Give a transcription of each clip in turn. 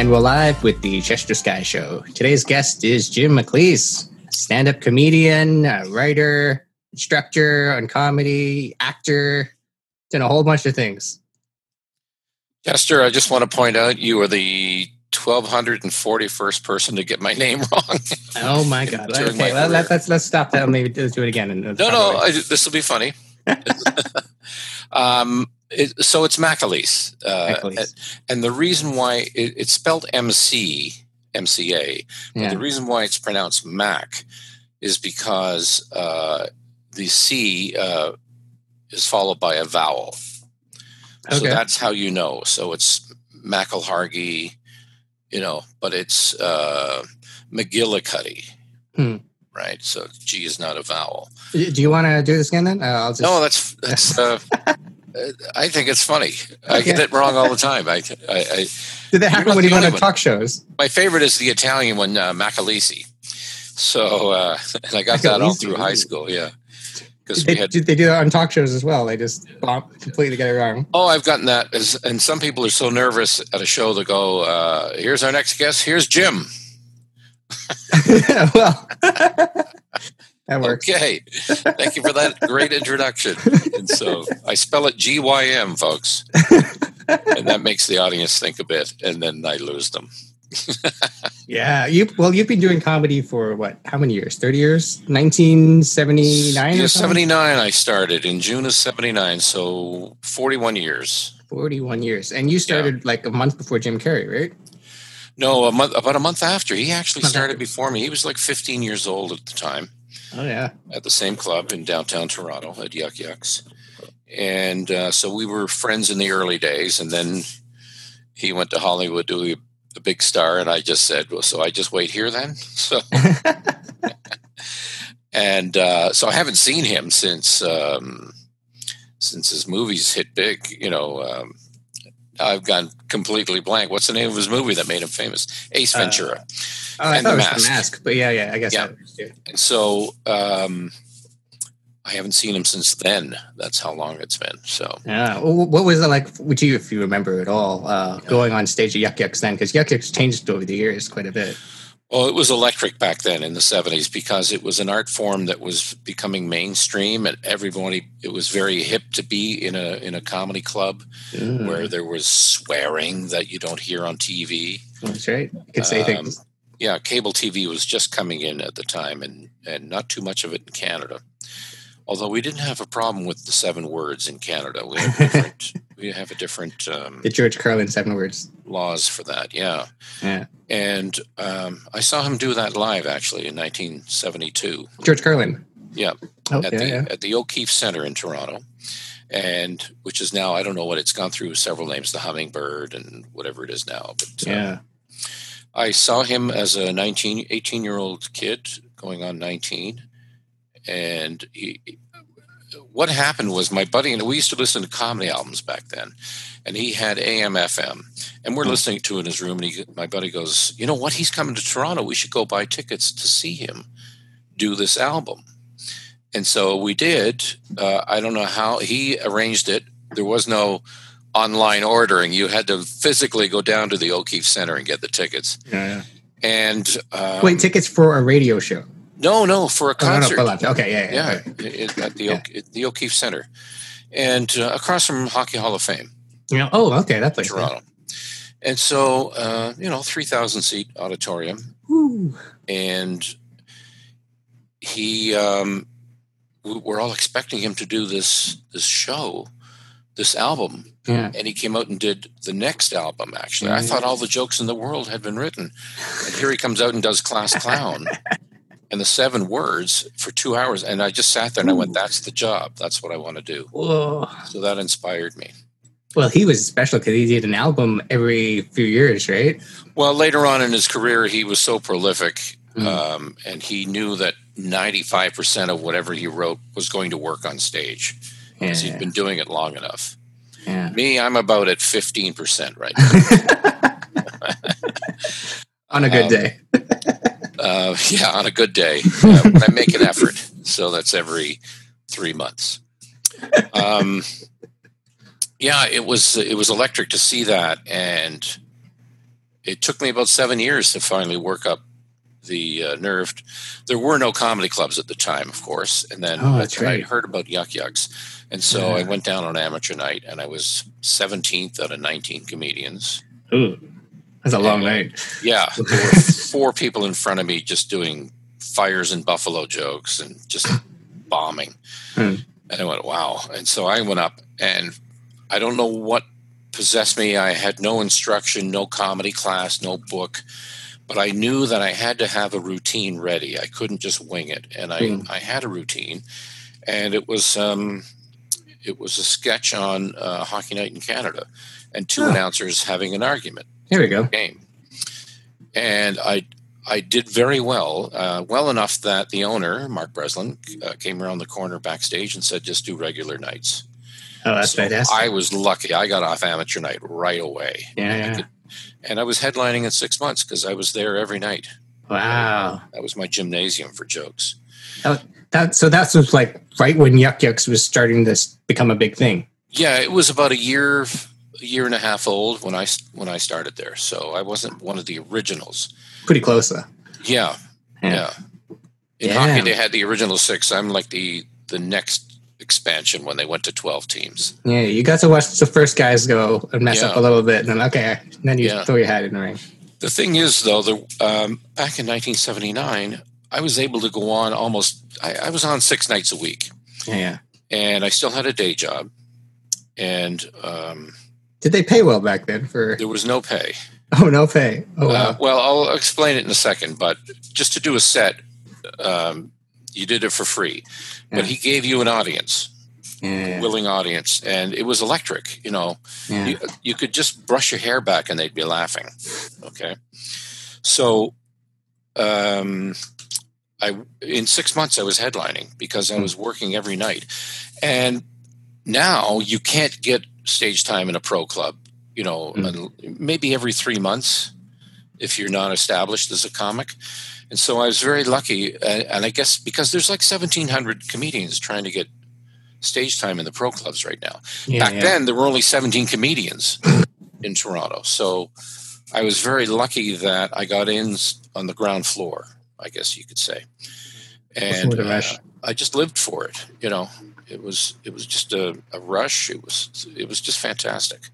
And we're live with the Chester Sky Show. Today's guest is Jim McLeese, stand up comedian, uh, writer, instructor on comedy, actor, done a whole bunch of things. Chester, I just want to point out you are the 1241st person to get my name wrong. oh my God. okay, my well, let, us let's stop that and maybe let's do it again. No, no, this will be funny. um, it, so it's Macalise. Uh, and the reason why it, it's spelled MC, MCA, yeah. the reason why it's pronounced Mac is because uh, the C uh, is followed by a vowel. Okay. So that's how you know. So it's Macalhargy, you know, but it's uh, McGillicuddy. Hmm. Right, so G is not a vowel. Do you want to do this again then? Uh, just... No, that's that's. Uh, I think it's funny. Okay. I get it wrong all the time. I, I, I did that happen when you went on talk shows? My favorite is the Italian one, uh, Macalisi. So, uh, and I got Macalisi, that all through high school. Yeah, because they, had, they do that on talk shows as well. They just completely get it wrong. Oh, I've gotten that, as, and some people are so nervous at a show to go. Uh, Here's our next guest. Here's Jim. well, that works. Okay. Thank you for that great introduction. And so I spell it G Y M, folks. and that makes the audience think a bit, and then I lose them. yeah, you well, you've been doing comedy for what? How many years? Thirty years? Nineteen seventy nine? Yeah, seventy nine. I started in June of seventy nine, so forty one years. Forty one years, and you started yeah. like a month before Jim Carrey, right? No, a month about a month after. He actually started before me. He was like fifteen years old at the time. Oh yeah, at the same club in downtown Toronto at Yuk Yuk's, and uh, so we were friends in the early days. And then he went to Hollywood to be a big star, and I just said, "Well, so I just wait here then." So, and uh, so I haven't seen him since um, since his movies hit big. You know, um, I've gone completely blank. What's the name of his movie that made him famous? Ace uh, Ventura. Uh, oh, and the mask. the mask. But yeah, yeah, I guess. Yeah. And so um, I haven't seen him since then. That's how long it's been. So yeah, what was it like with you, if you remember at all, uh, yeah. going on stage at Yuk Yuk's then? Because Yuk Yuk's changed over the years quite a bit. Well, it was electric back then in the 70s because it was an art form that was becoming mainstream and everybody it was very hip to be in a in a comedy club mm. where there was swearing that you don't hear on TV. That's right. You can say um, things. Yeah, cable TV was just coming in at the time and and not too much of it in Canada. Although we didn't have a problem with the seven words in Canada. We have different we have a different um, the George Carlin seven words laws for that. Yeah, yeah. And um, I saw him do that live actually in 1972. George Carlin. Yeah, oh, at yeah, the yeah. at the O'Keefe Center in Toronto, and which is now I don't know what it's gone through several names, the Hummingbird and whatever it is now. But uh, yeah, I saw him as a 19, 18 year old kid going on 19, and he what happened was my buddy and we used to listen to comedy albums back then, and he had AM FM, and we're hmm. listening to it in his room. And he, my buddy goes, "You know what? He's coming to Toronto. We should go buy tickets to see him do this album." And so we did. Uh, I don't know how he arranged it. There was no online ordering. You had to physically go down to the O'Keefe Center and get the tickets. Yeah. yeah. And um, wait, tickets for a radio show? No, no, for a concert. Oh, no, no, okay, yeah, yeah, yeah, at the yeah. the O'Keefe Center, and uh, across from Hockey Hall of Fame. Yeah. Oh, okay, that place. Toronto. And so, uh, you know, three thousand seat auditorium, Woo. and he, um, we're all expecting him to do this this show, this album, yeah. and he came out and did the next album. Actually, I thought all the jokes in the world had been written, and here he comes out and does Class Clown. and the seven words for two hours. And I just sat there and I went, that's the job. That's what I want to do. Whoa. So that inspired me. Well, he was special because he did an album every few years, right? Well, later on in his career, he was so prolific mm. um, and he knew that 95% of whatever he wrote was going to work on stage because yeah. he'd been doing it long enough. Yeah. Me, I'm about at 15% right now. on a good um, day. Uh, yeah, on a good day, uh, when I make an effort. So that's every three months. Um, yeah, it was it was electric to see that, and it took me about seven years to finally work up the uh, nerve. There were no comedy clubs at the time, of course, and then Oh, that's I right. heard about Yuk Yuk's, and so Yeah. I went down on amateur night, and I was 17th out of 19 comedians. Ooh, that's a long night. Yeah, there were four people in front of me just doing fires and buffalo jokes and just bombing. Hmm. And I went, wow. And so I went up, and I don't know what possessed me. I had no instruction, no comedy class, no book, but I knew that I had to have a routine ready. I couldn't just wing it, and I, Hmm. I had a routine, and it was um, it was a sketch on uh, Hockey Night in Canada, and two Oh. announcers having an argument Here we go. game. And I I did very well, uh, well enough that the owner, Mark Breslin, uh, came around the corner backstage and said, just do regular nights. Oh, that's So fantastic. I was lucky. I got off amateur night right away. yeah, yeah. And I was headlining in six months because I was there every night. Wow. That was my gymnasium for jokes. That so that was like right when Yuk Yuk's was starting to become a big thing. Yeah, it was about a year, a year and a half old when I when I started there. So I wasn't one of the originals. Pretty close though. Yeah, Yeah. yeah. In Yeah. hockey, they had the original six. I'm like the the next expansion when they went to twelve teams. Yeah, you got to watch the first guys go and mess up a little bit, and then okay, then you Yeah. throw your hat in the ring. The thing is, though, the um, back in 1979, I was able to go on almost. I, I was on six nights a week, Yeah, yeah. and I still had a day job, and um, Did they pay well back then for? there was no pay. Oh, no pay. Oh, wow. Uh, well, I'll explain it in a second, but just to do a set, um, you did it for free. Yeah. But he gave you an audience, yeah, willing audience, and it was electric. You know, yeah. you, you could just brush your hair back and they'd be laughing. Okay, so um, I in six months I was headlining because I was working every night, and now you can't get stage time in a pro club. You know, Mm. un- maybe every three months if you're not established as a comic. And so I was very lucky, and I guess because there's like 1,700 comedians trying to get stage time in the pro clubs right now yeah, back yeah. then there were only 17 comedians in toronto so i was very lucky that i got in on the ground floor i guess you could say and uh, i just lived for it you know it was it was just a, a rush it was it was just fantastic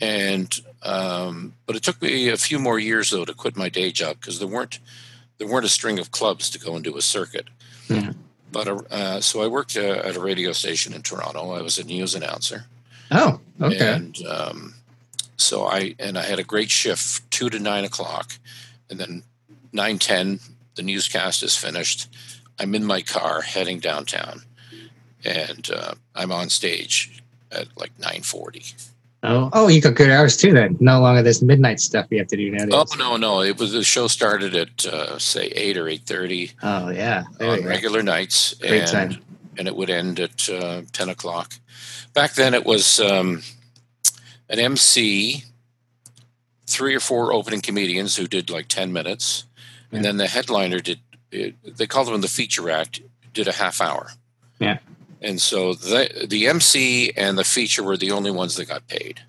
and um, but it took me a few more years though to quit my day job because there weren't there weren't a string of clubs to go and do a circuit Yeah. but uh, so i worked uh, at a radio station in toronto i was a news announcer Oh, okay. and um, so I and I had a great shift, two to nine o'clock, and then nine ten. The newscast is finished. I'm in my car heading downtown, and uh, I'm on stage at like nine forty. oh, oh, you got good hours too. Then no longer this midnight stuff you have to do now. Oh no, no! It was the show started at uh, say eight or eight thirty. Oh yeah. There you on go. regular nights, Great and time. and it would end at uh, 10 o'clock. Back then, it was um, an MC, three or four opening comedians who did like 10 minutes, and then the headliner did, it, they called them the feature act, did a half hour. Yeah. And so the, the MC and the feature were the only ones that got paid.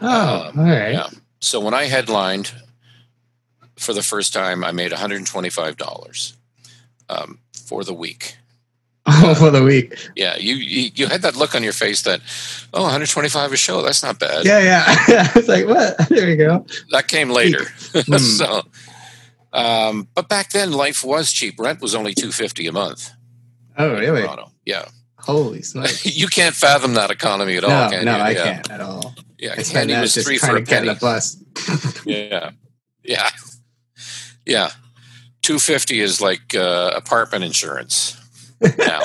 Oh, Um, all right. yeah. So when I headlined for the first time, I made $125 um, for the week. Oh, for the week. Yeah, you, you you had that look on your face that, oh, 125 a show, that's not bad. Yeah, yeah. it's like what? There we go. That came later. Hmm. so, um, but back then life was cheap. Rent was only 250 a month. Oh, really? Yeah, Holy smokes! you can't fathom that economy at all. no, can no, you? I yeah. can't at all. Yeah, I candy was three for a penny. bus. Yeah, yeah, yeah. 250 is like uh, apartment insurance now.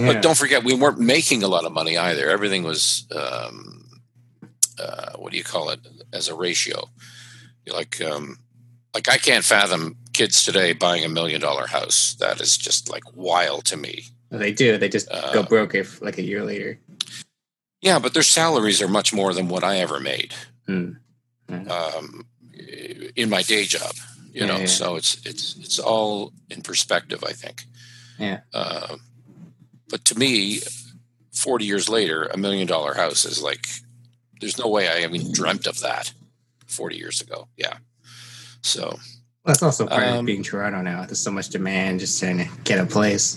Yeah. But don't forget, we weren't making a lot of money either. Everything was, um, uh, what do you call it, as a ratio. You're like, um, like I can't fathom kids today buying a million dollar house. That is just like wild to me. they do. They just Uh, go broke if like a year later. Yeah, but their salaries are much more than what I ever made Hmm. um, in my day job. You Yeah, know, yeah. so it's it's it's all in perspective. I think. Yeah. Uh, but to me, forty years later, a million dollar house is like there's no way I even dreamt of that 40 years ago. Yeah. So that's also part Um, of being Toronto now. There's so much demand, just trying to get a place.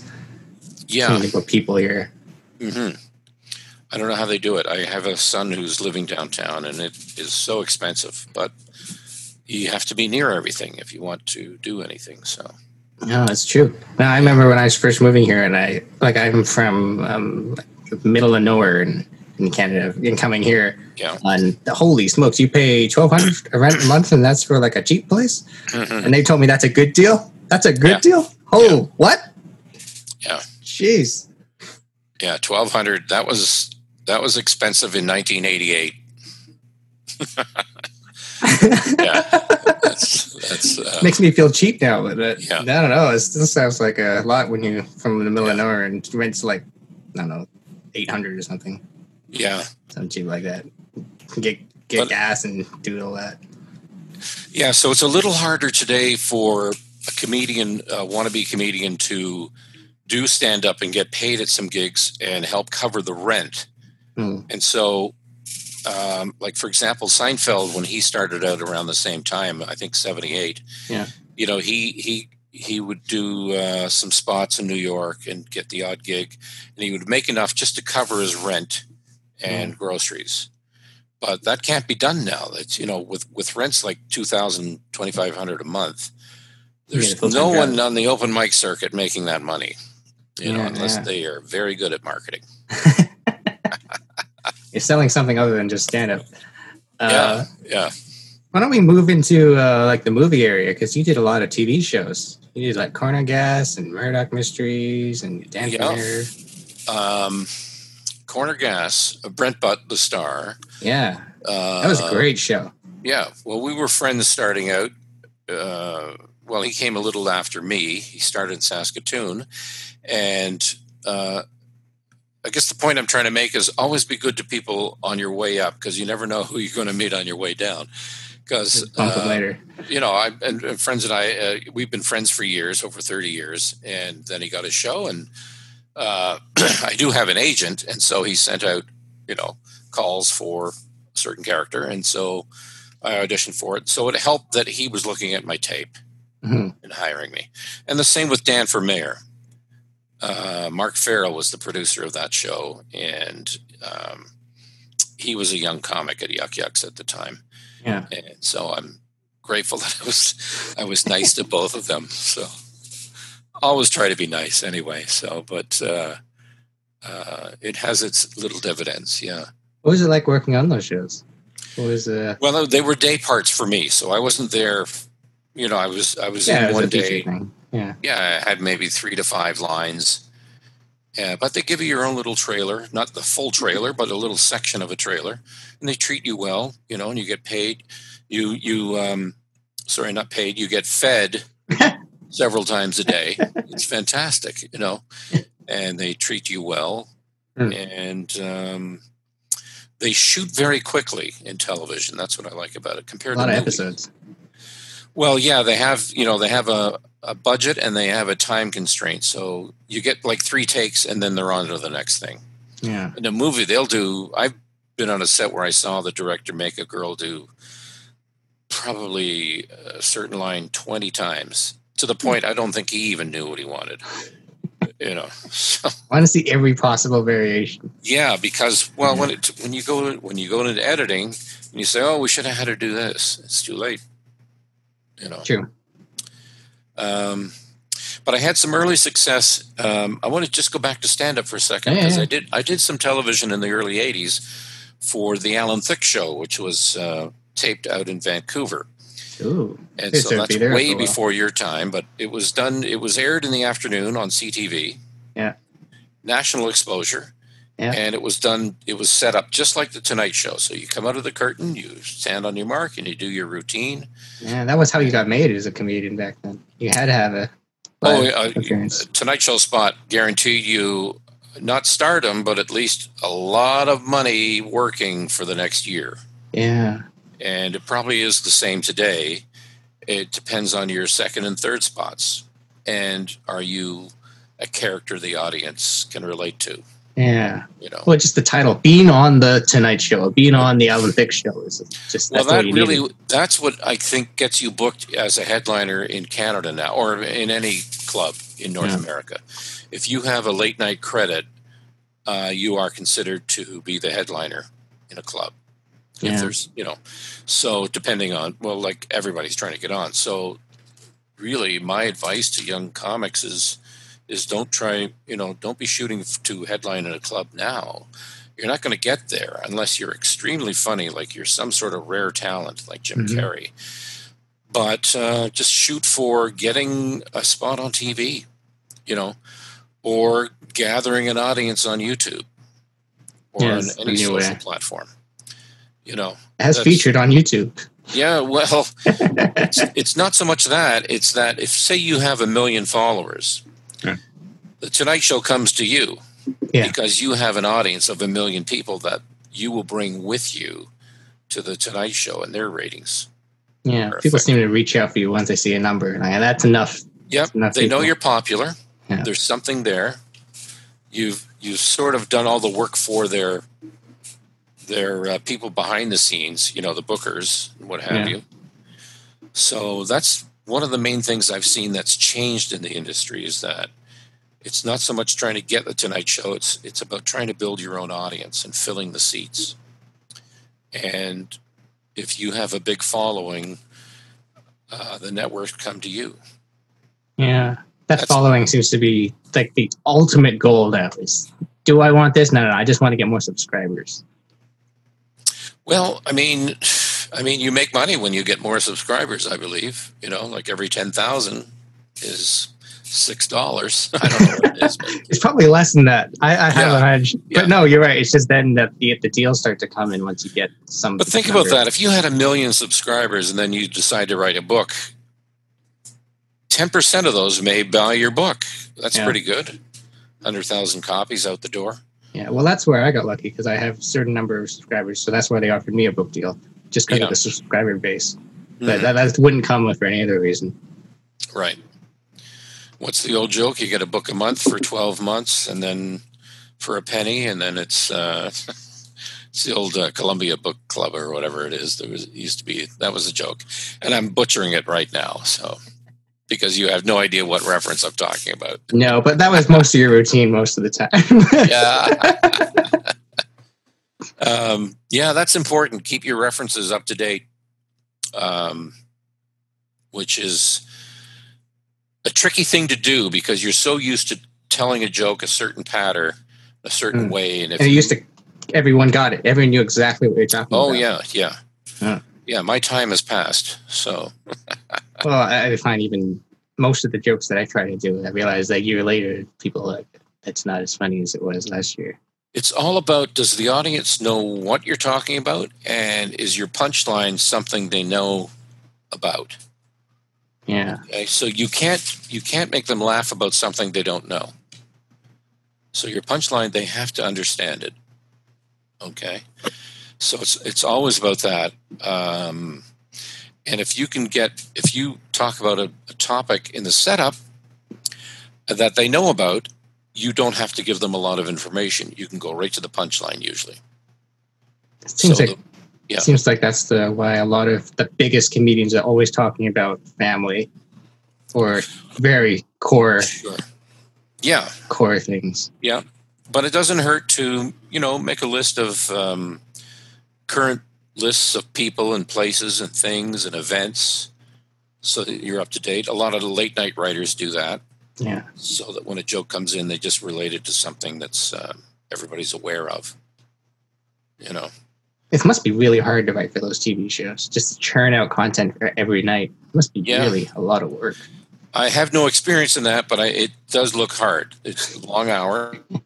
yeah. To put people here. hmm I don't know how they do it. I have a son who's living downtown, and it is so expensive. But you have to be near everything if you want to do anything. So No, that's true. Now I remember when I was first moving here, and I like I'm from um, middle of nowhere in, in Canada, and coming here. Yeah. And holy smokes, you pay twelve hundred a rent a month, and that's for like a cheap place. Mhm. And they told me that's a good deal. That's a good Yeah. deal. Oh, what? Yeah. Jeez. yeah, twelve hundred. That was that was expensive in 1988. Yeah, that's that's uh, Makes me feel cheap now, but uh, Yeah. I don't know. It still sounds like a lot when you're from the middle of nowhere and rent's like I don't know, eight hundred or something, yeah. something cheap like that. Get get But- gas and do all that. Yeah, so it's a little harder today for a comedian, a wannabe comedian, to do stand up and get paid at some gigs and help cover the rent. Hmm. And so, um, like for example, Seinfeld, when he started out around the same time, I think seventy eight. Yeah. You know, he he he would do uh, some spots in New York and get the odd gig, and he would make enough just to cover his rent and groceries. But that can't be done now. That's you know, with with rents like 2,000, 2,500 a month. There's get no one on the open mic circuit making that money. You know, unless yeah. they are very good at marketing. You're selling something other than just stand up. Uh, Yeah. Why don't we move into uh, like the movie area? Because you did a lot of TV shows. You did like Corner Gas and Murdoch Mysteries and Dan Yeah. Um, Corner Gas, uh, Brent Butt, the star. Yeah, Uh, that was a great show. Yeah. Well, we were friends starting out. Uh, well, he came a little after me. He started in Saskatoon. And uh, I guess the point I'm trying to make is always be good to people on your way up because you never know who you're going to meet on your way down. Because, Just bump it later. you know, I and, and friends and I, uh, we've been friends for years, over 30 years. And then he got a show. And uh, I do have an agent. And so he sent out, you know, calls for a certain character. And so I auditioned for it. So it helped that he was looking at my tape Mhm. and hiring me. And the same with Dan for Mayor. Uh, Mark Farrell was the producer of that show, and um, he was a young comic at Yuk Yuk's at the time. Yeah. And so I'm grateful that I was I was nice to both of them. So always try to be nice anyway. So, but uh, uh, it has its little dividends. Yeah. What was it like working on those shows? What was uh, Well, they were day parts for me, so I wasn't there. You know, I was I was yeah, in one day. Yeah, Yeah, I had maybe three to five lines. Yeah, but they give you your own little trailer, not the full trailer, but a little section of a trailer, and they treat you well, you know, and you get paid. You you um, sorry, not paid. You get fed several times a day. It's fantastic, you know, and they treat you well, Hmm. and um, they shoot very quickly in television. That's what I like about it a compared lot to of movies. episodes. Well, yeah, they have you know they have a, a budget and they have a time constraint, so you get like three takes and then they're on to the next thing. Yeah, In a movie, they'll do. I've been on a set where I saw the director make a girl do probably a certain line twenty times to the point I don't think he even knew what he wanted. You know, so I want to see every possible variation. yeah, because well, when it when you go when you go into editing and you say, "Oh, we should have had to do this," it's too late. You know. True. Um, but I had some early success. Um, I want to just go back to stand up for a second Yeah, because yeah. I did I did some television in the early '80s for the Alan Thicke Show, which was uh, taped out in Vancouver, Ooh, and so that's way before your time. But it was done. It was aired in the afternoon on CTV. Yeah. National exposure. Yeah. And it was done. It was set up just like the Tonight Show. So you come out of the curtain, you stand on your mark, and you do your routine. man, that was how you got made as a comedian back then. You had to have a Oh, uh, appearance. Tonight Show spot guaranteed you not stardom, but at least a lot of money working for the next year. Yeah, And it probably is the same today. It depends on your second and third spots. And are you a character the audience can relate to? Yeah. You know. Well, just the title, being on the Tonight Show, being on the Olympic show is just Well, that really needed. that's what I think gets you booked as a headliner in Canada now, or in any club in North Yeah. America. If you have a late night credit, uh, you are considered to be the headliner in a club. If there's, you know, so depending on well, like everybody's trying to get on. So, really, my advice to young comics is is don't try, you know, don't be shooting to headline in a club now. You're not going to get there unless you're extremely funny, like you're some sort of rare talent, like Jim Mhm. Carrey. But uh, just shoot for getting a spot on TV, you know, or gathering an audience on YouTube or Yes, on any social platform. You know, As featured on YouTube. yeah, well, it's, it's not so much that. It's that if, say, you have a million followers, Yeah. the Tonight Show comes to you Yeah. because you have an audience of a million people that you will bring with you to the Tonight Show and their ratings. Yeah. Perfect. People seem to reach out for you once they see a number. And I- that's enough. Yep, Enough they know you're popular. Yeah. There's something there. You've you've sort of done all the work for their their uh, people behind the scenes, you know, the bookers and what have Yeah. you. So that's one of the main things I've seen that's changed in the industry is that it's not so much trying to get the Tonight Show. It's it's about trying to build your own audience and filling the seats. And if you have a big following, uh, the networks come to you. Yeah. That That's- following seems to be like the ultimate goal now is do I want this? No, no. I just want to get more subscribers. Well, I mean, I mean, you make money when you get more subscribers. I believe you know, like every ten thousand is six dollars. I don't know what it is, but It's probably less than that. I, I have Yeah. a hunch. Yeah. But no, you're right. It's just then that the, the deals start to come in once you get some. but think about that. If you had a million subscribers and then you decide to write a book, ten percent of those may buy your book. That's Yeah. pretty good. Hundred thousand copies out the door. Yeah, well, that's where I got lucky because I have a certain number of subscribers. So that's why they offered me a book deal, just because Yeah. of the subscriber base. But Mhm. that, that wouldn't come with for any other reason. Right. What's the old joke? You get a book a month for 12 months and then for a penny, and then it's uh, it's the old uh, Columbia Book Club or whatever it is. There was it used to be that was a joke, and I'm butchering it right now. So because you have no idea what reference I'm talking about. No, but that was most of your routine most of the time. Yeah. um, yeah, that's important. Keep your references up to date, um, which is a tricky thing to do because you're so used to telling a joke a certain pattern, a certain Mm. way, and if and it used to, everyone got it. Everyone knew exactly what you're talking oh about. yeah, yeah, Yeah. yeah, my time has passed. So Well, I I find even most of the jokes that I try to do, I realize that a year later, people like, it's not as funny as it was last year. it's all about does the audience know what you're talking about, and is your punchline something they know about? Yeah. Okay, so you can't you can't make them laugh about something they don't know. So your punchline, they have to understand it. Okay, so it's it's always about that. Um, and if you can get if you talk about a, a topic in the setup that they know about, you don't have to give them a lot of information. You can go right to the punchline usually. It seems So like the- yeah. seems like that's the why a lot of the biggest comedians are always talking about family or very core Sure. Yeah, core things. Yeah but it doesn't hurt to you know make a list of um, current lists of people and places and things and events so that you're up to date a lot of the late night writers do that Yeah. so that when a joke comes in they just relate it to something that's um, everybody's aware of you know It must be really hard to write for those TV shows. Just to churn out content for every night. It must be Yeah. really a lot of work. i have no experience in that but I, it does look hard it's a long hour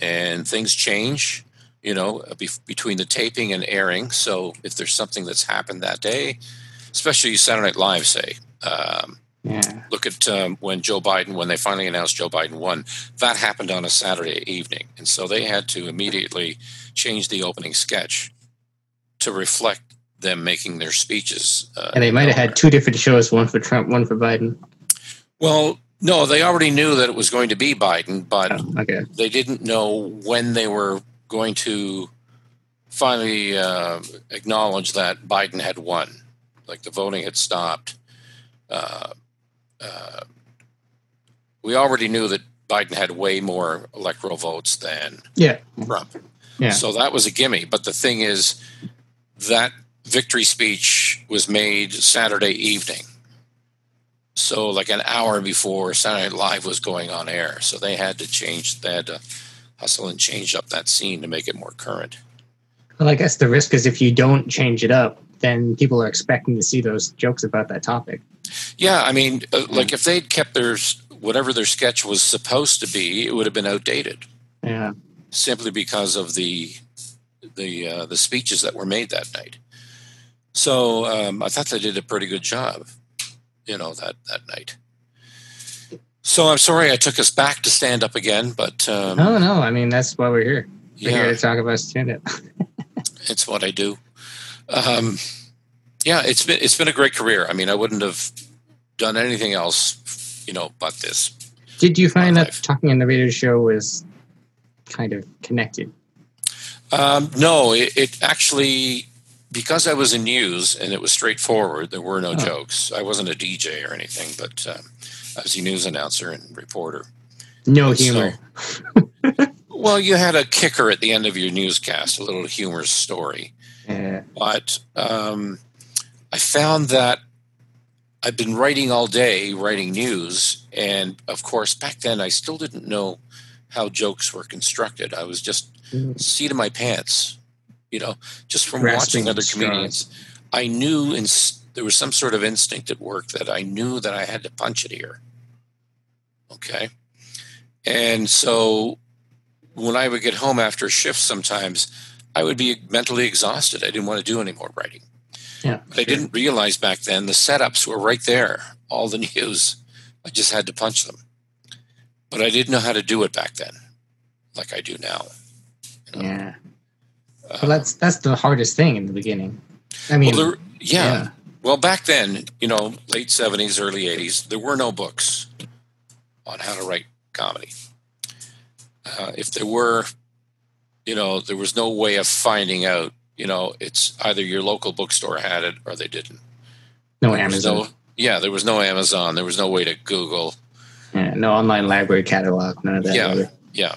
and things change you know be- between the taping and airing so if there's something that's happened that day especially saturday night live say um, Yeah. look at um, when joe biden when they finally announced joe biden won that happened on a saturday evening and so they had to immediately change the opening sketch to reflect them making their speeches uh, And they might have had two different shows, one for Trump, one for Biden. Well, No, they already knew that it was going to be Biden, but Oh, okay. they didn't know when they were going to finally uh, acknowledge that Biden had won. Like the voting had stopped. Uh, uh, we already knew that Biden had way more electoral votes than Yeah. Trump. Yeah. So that was a gimme. But the thing is, that victory speech was made Saturday evening. So, like an hour before Saturday Night Live was going on air. So they had to change, they had to hustle and change up that scene to make it more current. Well, I guess the risk is if you don't change it up, then people are expecting to see those jokes about that topic. Yeah, I mean, uh, like if they'd kept their whatever their sketch was supposed to be, it would have been outdated Yeah. simply because of the the uh, the speeches that were made that night. So um, I thought they did a pretty good job, you know, that that night. So I'm sorry I took us back to stand up again, but um, No, no. I mean, that's why we're here. We're yeah, here to talk about stand up. it's what I do. Um, yeah, it's been it's been a great career. I mean, I wouldn't have done anything else, you know, but this. Did you find that life. talking on the radio show was kind of connected? Um, no, it, it actually because I was in news and it was straightforward. There were no Oh. jokes. I wasn't a DJ or anything, but um, I was a news announcer and reporter. No So- humor. Well, you had a kicker at the end of your newscast, a little humorous story. Yeah. But um, I found that I've been writing all day, writing news, and of course, back then I still didn't know how jokes were constructed. I was just Mm. seat of my pants, you know, just from Grasping watching other comedians. I knew in, there was some sort of instinct at work that I knew that I had to punch it here. Okay. And so when I would get home after a shift sometimes, I would be mentally exhausted. I didn't want to do any more writing. Yeah. But I didn't realize back then the setups were right there, all the news. I just had to punch them. But I didn't know how to do it back then, like I do now. you know. Yeah. Uh, Well, that's that's the hardest thing in the beginning. I mean, well, there, yeah. Well, back then, you know, late 70s, early 80s, there were no books on how to write comedy. Uh, if there were, you know, there was no way of finding out, you know, it's either your local bookstore had it or they didn't. no There Amazon. no- yeah, there was no Amazon. There was no way to Google. yeah, no online library catalog. None of that. Yeah. either. Yeah.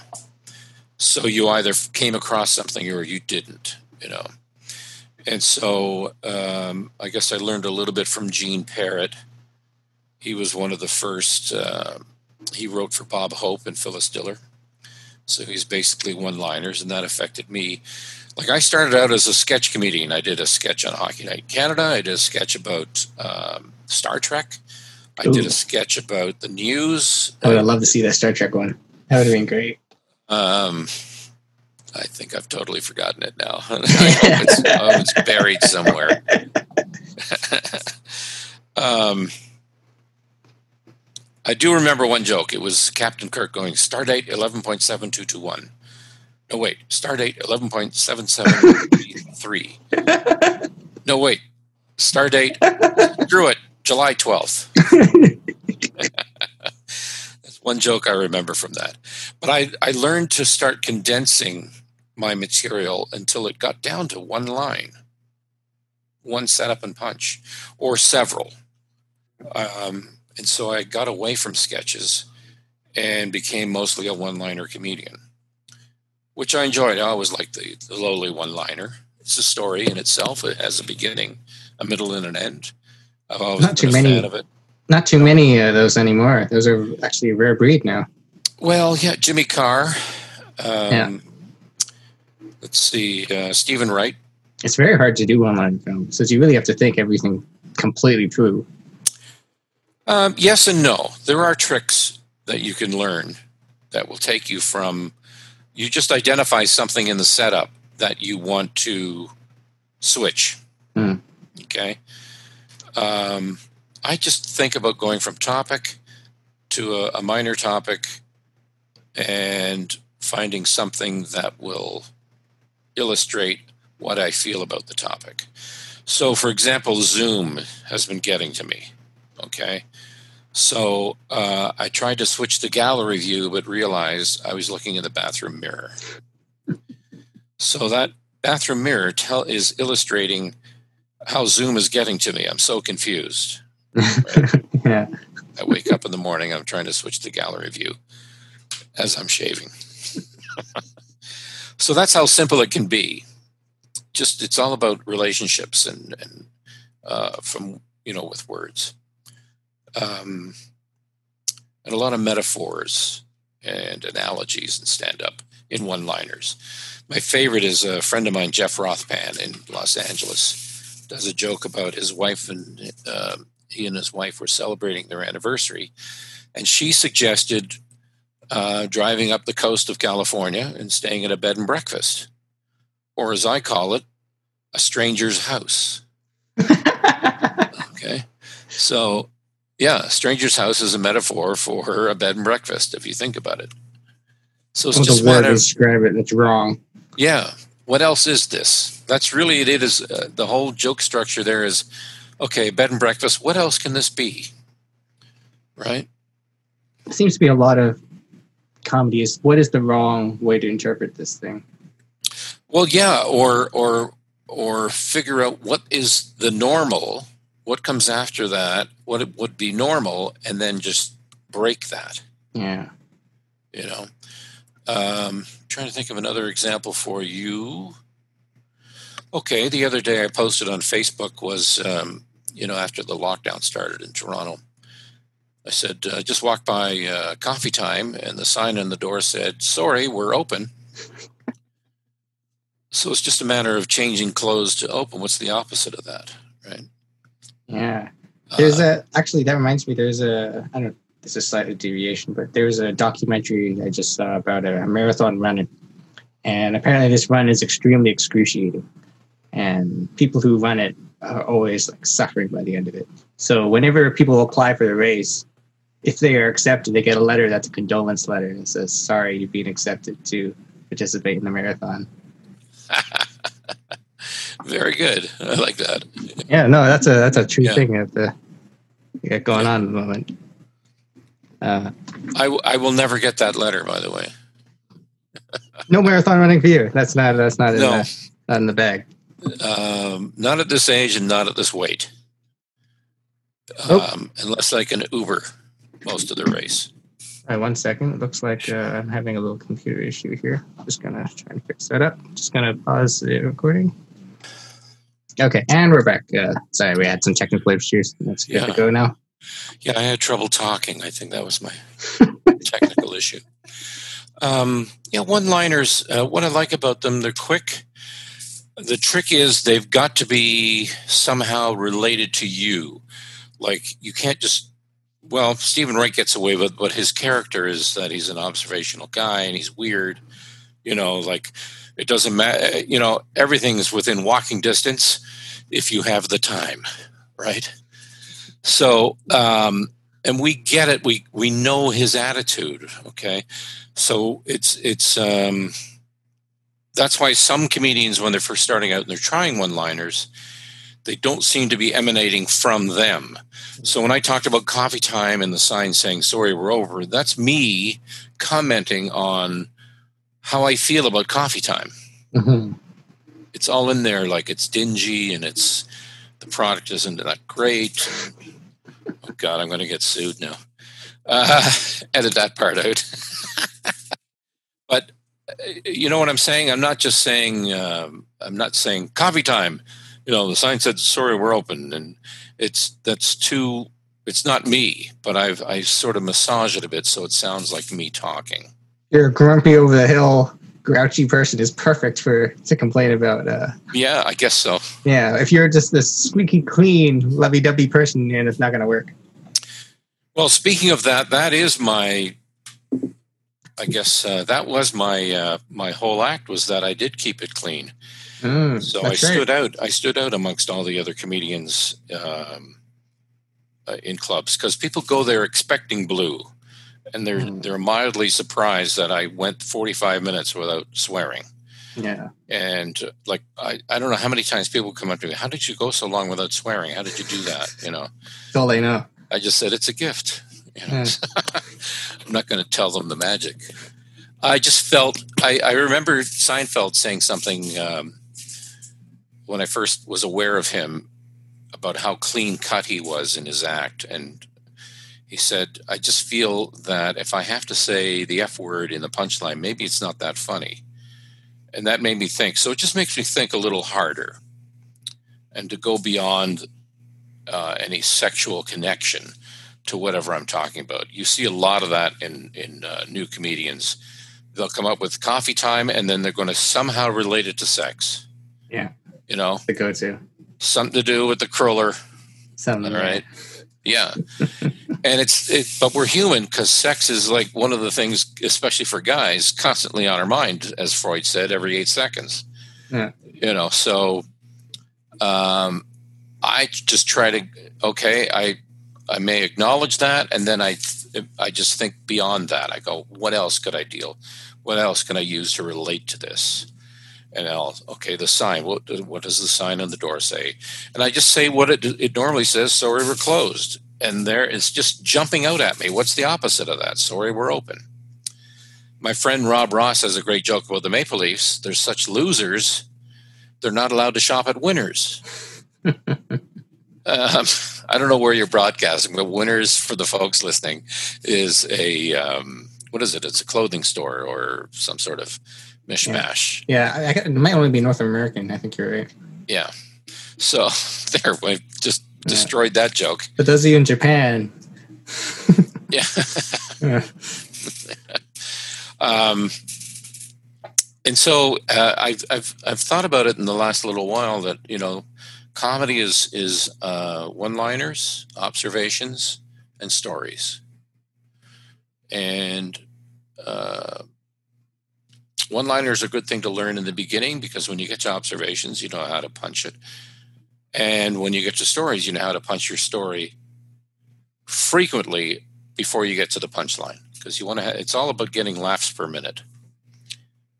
So you either came across something or you didn't, you know. And so um, I guess I learned a little bit from Gene Perret. He was one of the first, uh, he wrote for Bob Hope and Phyllis Diller. So he's basically one liners, and that affected me. Like I started out as a sketch comedian. I did a sketch on Hockey Night in Canada. I did a sketch about um, Star Trek. I did a sketch about the news. I would have loved to see that Star Trek one. That would have been great. Um, I think I've totally forgotten it now. I hope it's, oh, it's buried somewhere. um, I do remember one joke. It was Captain Kirk going Stardate eleven point seven two two one. No wait, Stardate eleven point seven seven three. No wait, Stardate. Screw it, July twelfth. That's one joke I remember from that. But I, I learned to start condensing my material until it got down to one line, one setup and punch, or several. Um, and so I got away from sketches and became mostly a one liner comedian, which I enjoyed. I always liked the, the lowly one liner. It's a story in itself, it has a beginning, a middle, and an end. I've always Not been too a many. fan of it. Not too many of those anymore. Those are actually a rare breed now. Well, yeah, Jimmy Carr. Um, Yeah. Let's see, uh, Steven Wright. It's very hard to do online films, so you really have to think everything completely through. Um, yes and no. There are tricks that you can learn that will take you from. You just identify something in the setup that you want to switch. Hmm. Okay. Um, I just think about going from topic to a, a minor topic and finding something that will illustrate what I feel about the topic. So, for example, Zoom has been getting to me. Okay. So uh, I tried to switch to gallery view, but realized I was looking in the bathroom mirror. So that bathroom mirror tell, is illustrating how Zoom is getting to me. I'm so confused. Right? yeah. I wake up in the morning, I'm trying to switch to gallery view as I'm shaving. so that's how simple it can be. Just it's all about relationships and, and uh, from you know with words, um, and a lot of metaphors and analogies and stand up in one liners. My favorite is a friend of mine, Jeff Rothpan in Los Angeles, does a joke about his wife and uh, he and his wife were celebrating their anniversary, and she suggested uh, driving up the coast of California and staying at a bed and breakfast, or as I call it, a stranger's house. okay, so yeah, stranger's house is a metaphor for a bed and breakfast if you think about it. So it's Well, just the word describe it that's wrong. Yeah. What else is this? That's really it. Is uh, the whole joke structure there is okay? Bed and breakfast. What else can this be? Right. It seems to be a lot of comedy is what is the wrong way to interpret this thing? Well, yeah, or or or figure out what is the normal, what comes after that, what it would be normal, and then just break that. Yeah. You know, um, trying to think of another example for you. Okay, the other day I posted on Facebook was um, you know after the lockdown started in Toronto. I said uh, just walk by uh, coffee time, and the sign on the door said, "Sorry, we're open." So it's just a matter of changing closed to open. What's the opposite of that, right? Yeah. There's Uh, a actually that reminds me. There's a I don't. This is a slight deviation, but there's a documentary I just saw about a marathon runner, and apparently this run is extremely excruciating, and people who run it are always like suffering by the end of it. So whenever people apply for the race, if they are accepted, they get a letter that's a condolence letter and says, "Sorry, you've been accepted to participate in the marathon." very good. I like that. Yeah, no, that's a that's a true Yeah. thing that the got going on at the moment. Uh, I, w- I will never get that letter, by the way. no marathon running for you. That's not that's not in No. the, not in the bag. Um, not at this age and not at this weight. Oh. Um, unless I can Uber most of the race. All right, one second. It looks like uh, I'm having a little computer issue here. Just gonna try and fix that up. Just gonna pause the recording. Okay, and we're back. Uh, sorry, we had some technical issues. That's good to go now. Yeah, I had trouble talking. I think that was my technical issue. Um, yeah, one-liners. Uh, what I like about them, they're quick. The trick is they've got to be somehow related to you. Like you can't just. Well, Steven Wright gets away with, but his character is that he's an observational guy and he's weird. You know, like it doesn't matter. You know, everything's within walking distance if you have the time, right? So, um, and we get it. We we know his attitude. Okay, so it's it's um, that's why some comedians, when they're first starting out and they're trying one-liners, they don't seem to be emanating from them. So when I talked about coffee time and the sign saying "Sorry, we're over," that's me commenting on how I feel about coffee time. Mhm. It's all in there, like it's dingy and it's the product isn't that great. Oh God, I'm going to get sued now. Uh, edit that part out. but uh, you know what I'm saying? I'm not just saying. Um, I'm not saying coffee time. You know, the sign said "Sorry, we're open," and it's that's too. It's not me, but I've I sort of massage it a bit so it sounds like me talking. Your grumpy over the hill, grouchy person is perfect for to complain about. Uh, Yeah, I guess so. yeah, if you're just this squeaky clean, lovey-dovey person, and it's not going to work. Well, speaking of that, that is my. I guess uh, that was my uh, my whole act was that I did keep it clean. Mm, So I right. stood out. I stood out amongst all the other comedians um, uh, in clubs because people go there expecting blue, and they're Mm. they're mildly surprised that I went 45 minutes without swearing. Yeah. And uh, like I, I don't know how many times people come up to me. How did you go so long without swearing? How did you do that? You know. That's all they know. I just said it's a gift. You know? I'm not going to tell them the magic. I just felt I, I remember Seinfeld saying something um, when I first was aware of him about how clean cut he was in his act, and he said, "I just feel that if I have to say the f word in the punchline, maybe it's not that funny," and that made me think. So it just makes me think a little harder, and to go beyond uh, any sexual connection to whatever I'm talking about. You see a lot of that in in uh, new comedians. They'll come up with coffee time, and then they're going to somehow relate it to sex. Yeah, you know, the go-to. Something to do with the cruller. Something, right? Yeah, and it's it, but we're human because sex is like one of the things, especially for guys, constantly on our mind, as Freud said, every eight seconds. Yeah. You know, so um, I just try to okay, I I may acknowledge that, and then I I just think beyond that. I go, what else could I deal? What else can I use to relate to this? And I'll okay, the sign. What what does the sign on the door say? And I just say what it it normally says. Sorry, we're closed. And there it's just jumping out at me. What's the opposite of that? Sorry, we're open. My friend Rob Ross has a great joke about the Maple Leafs. They're such losers. They're not allowed to shop at Winners. Um, I don't know where you're broadcasting, but Winners for the folks listening is a um, what is it? It's a clothing store or some sort of mishmash. Yeah, yeah it might only be North American. I think you're right. Yeah. So there, we just destroyed yeah. that joke. But those of you in Japan. yeah. yeah. um, and so uh, I've, I've I've thought about it in the last little while that you know comedy is is uh, one-liners, observations, and stories. And uh, one-liners are a good thing to learn in the beginning because when you get to observations, you know how to punch it, and when you get to stories, you know how to punch your story frequently before you get to the punchline because you want to. Ha- it's all about getting laughs per minute.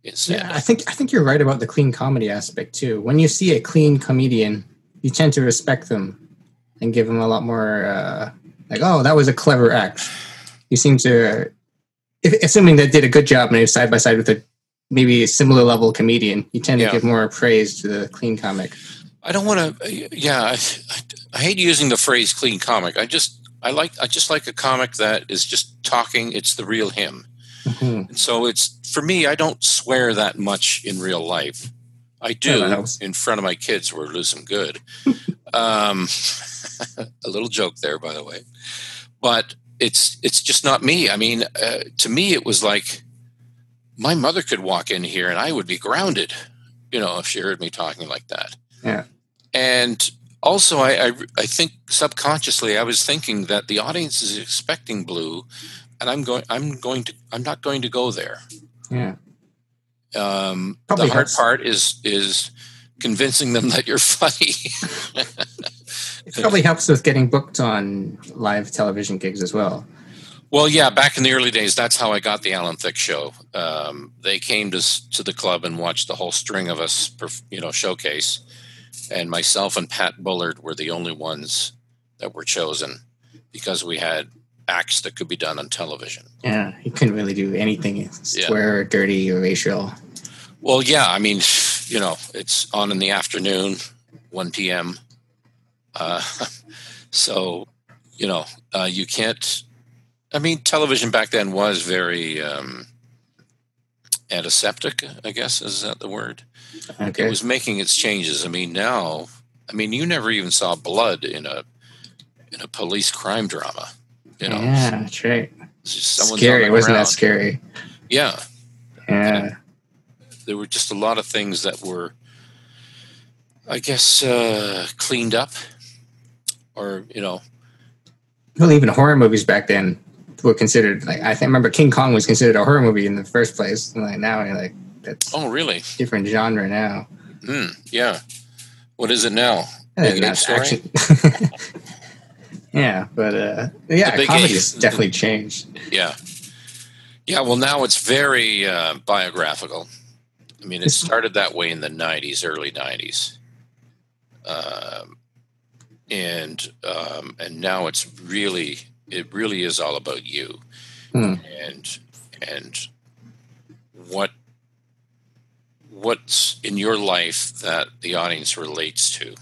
Yeah, I think I think you're right about the clean comedy aspect too. When you see a clean comedian you tend to respect them and give them a lot more uh, like, oh, that was a clever act. You seem to, if, assuming that did a good job and they side by side with a maybe a similar level comedian, you tend yeah. to give more praise to the clean comic. I don't want to. Yeah, I, I, hate using the phrase "clean comic." I just I like I just like a comic that is just talking. It's the real him. Mm-hmm. so it's for me. I don't swear that much in real life. I do in front of my kids where some good. um, a little joke there, by the way, but it's it's just not me. I mean, uh, to me, it was like my mother could walk in here and I would be grounded, you know, if she heard me talking like that. Yeah. And also, I, I, I think subconsciously I was thinking that the audience is expecting blue, and I'm going I'm going to I'm not going to go there. Yeah. Um, the hard part is is convincing them that you're funny. it probably helps with getting booked on live television gigs as well. Well, yeah, back in the early days, that's how I got the Alan Thicke show. Um, they came to to the club and watched the whole string of us, you know, showcase, and myself and Pat Bullard were the only ones that were chosen because we had acts that could be done on television. Yeah, you couldn't really do anything swear yeah. or dirty or racial. Well, yeah, I mean, you know, it's on in the afternoon, 1 p.m. Uh, so, you know, uh, you can't. I mean, television back then was very um, antiseptic, I guess, is that the word? Okay. It was making its changes. I mean, now, I mean, you never even saw blood in a in a police crime drama. You know, yeah, that's right. Scary, wasn't that scary? Yeah, yeah. And there were just a lot of things that were, I guess, uh, cleaned up, or you know. Well, even horror movies back then were considered like I think remember King Kong was considered a horror movie in the first place. And like now, like that's oh really different genre now. Hmm. yeah. What is it now? story. Yeah, but uh, yeah, comedy's definitely changed. Yeah, yeah. Well, now it's very uh, biographical. I mean, it started that way in the '90s, early '90s. Um, and um, and now it's really it really is all about you Hmm. and and what what's in your life that the audience relates to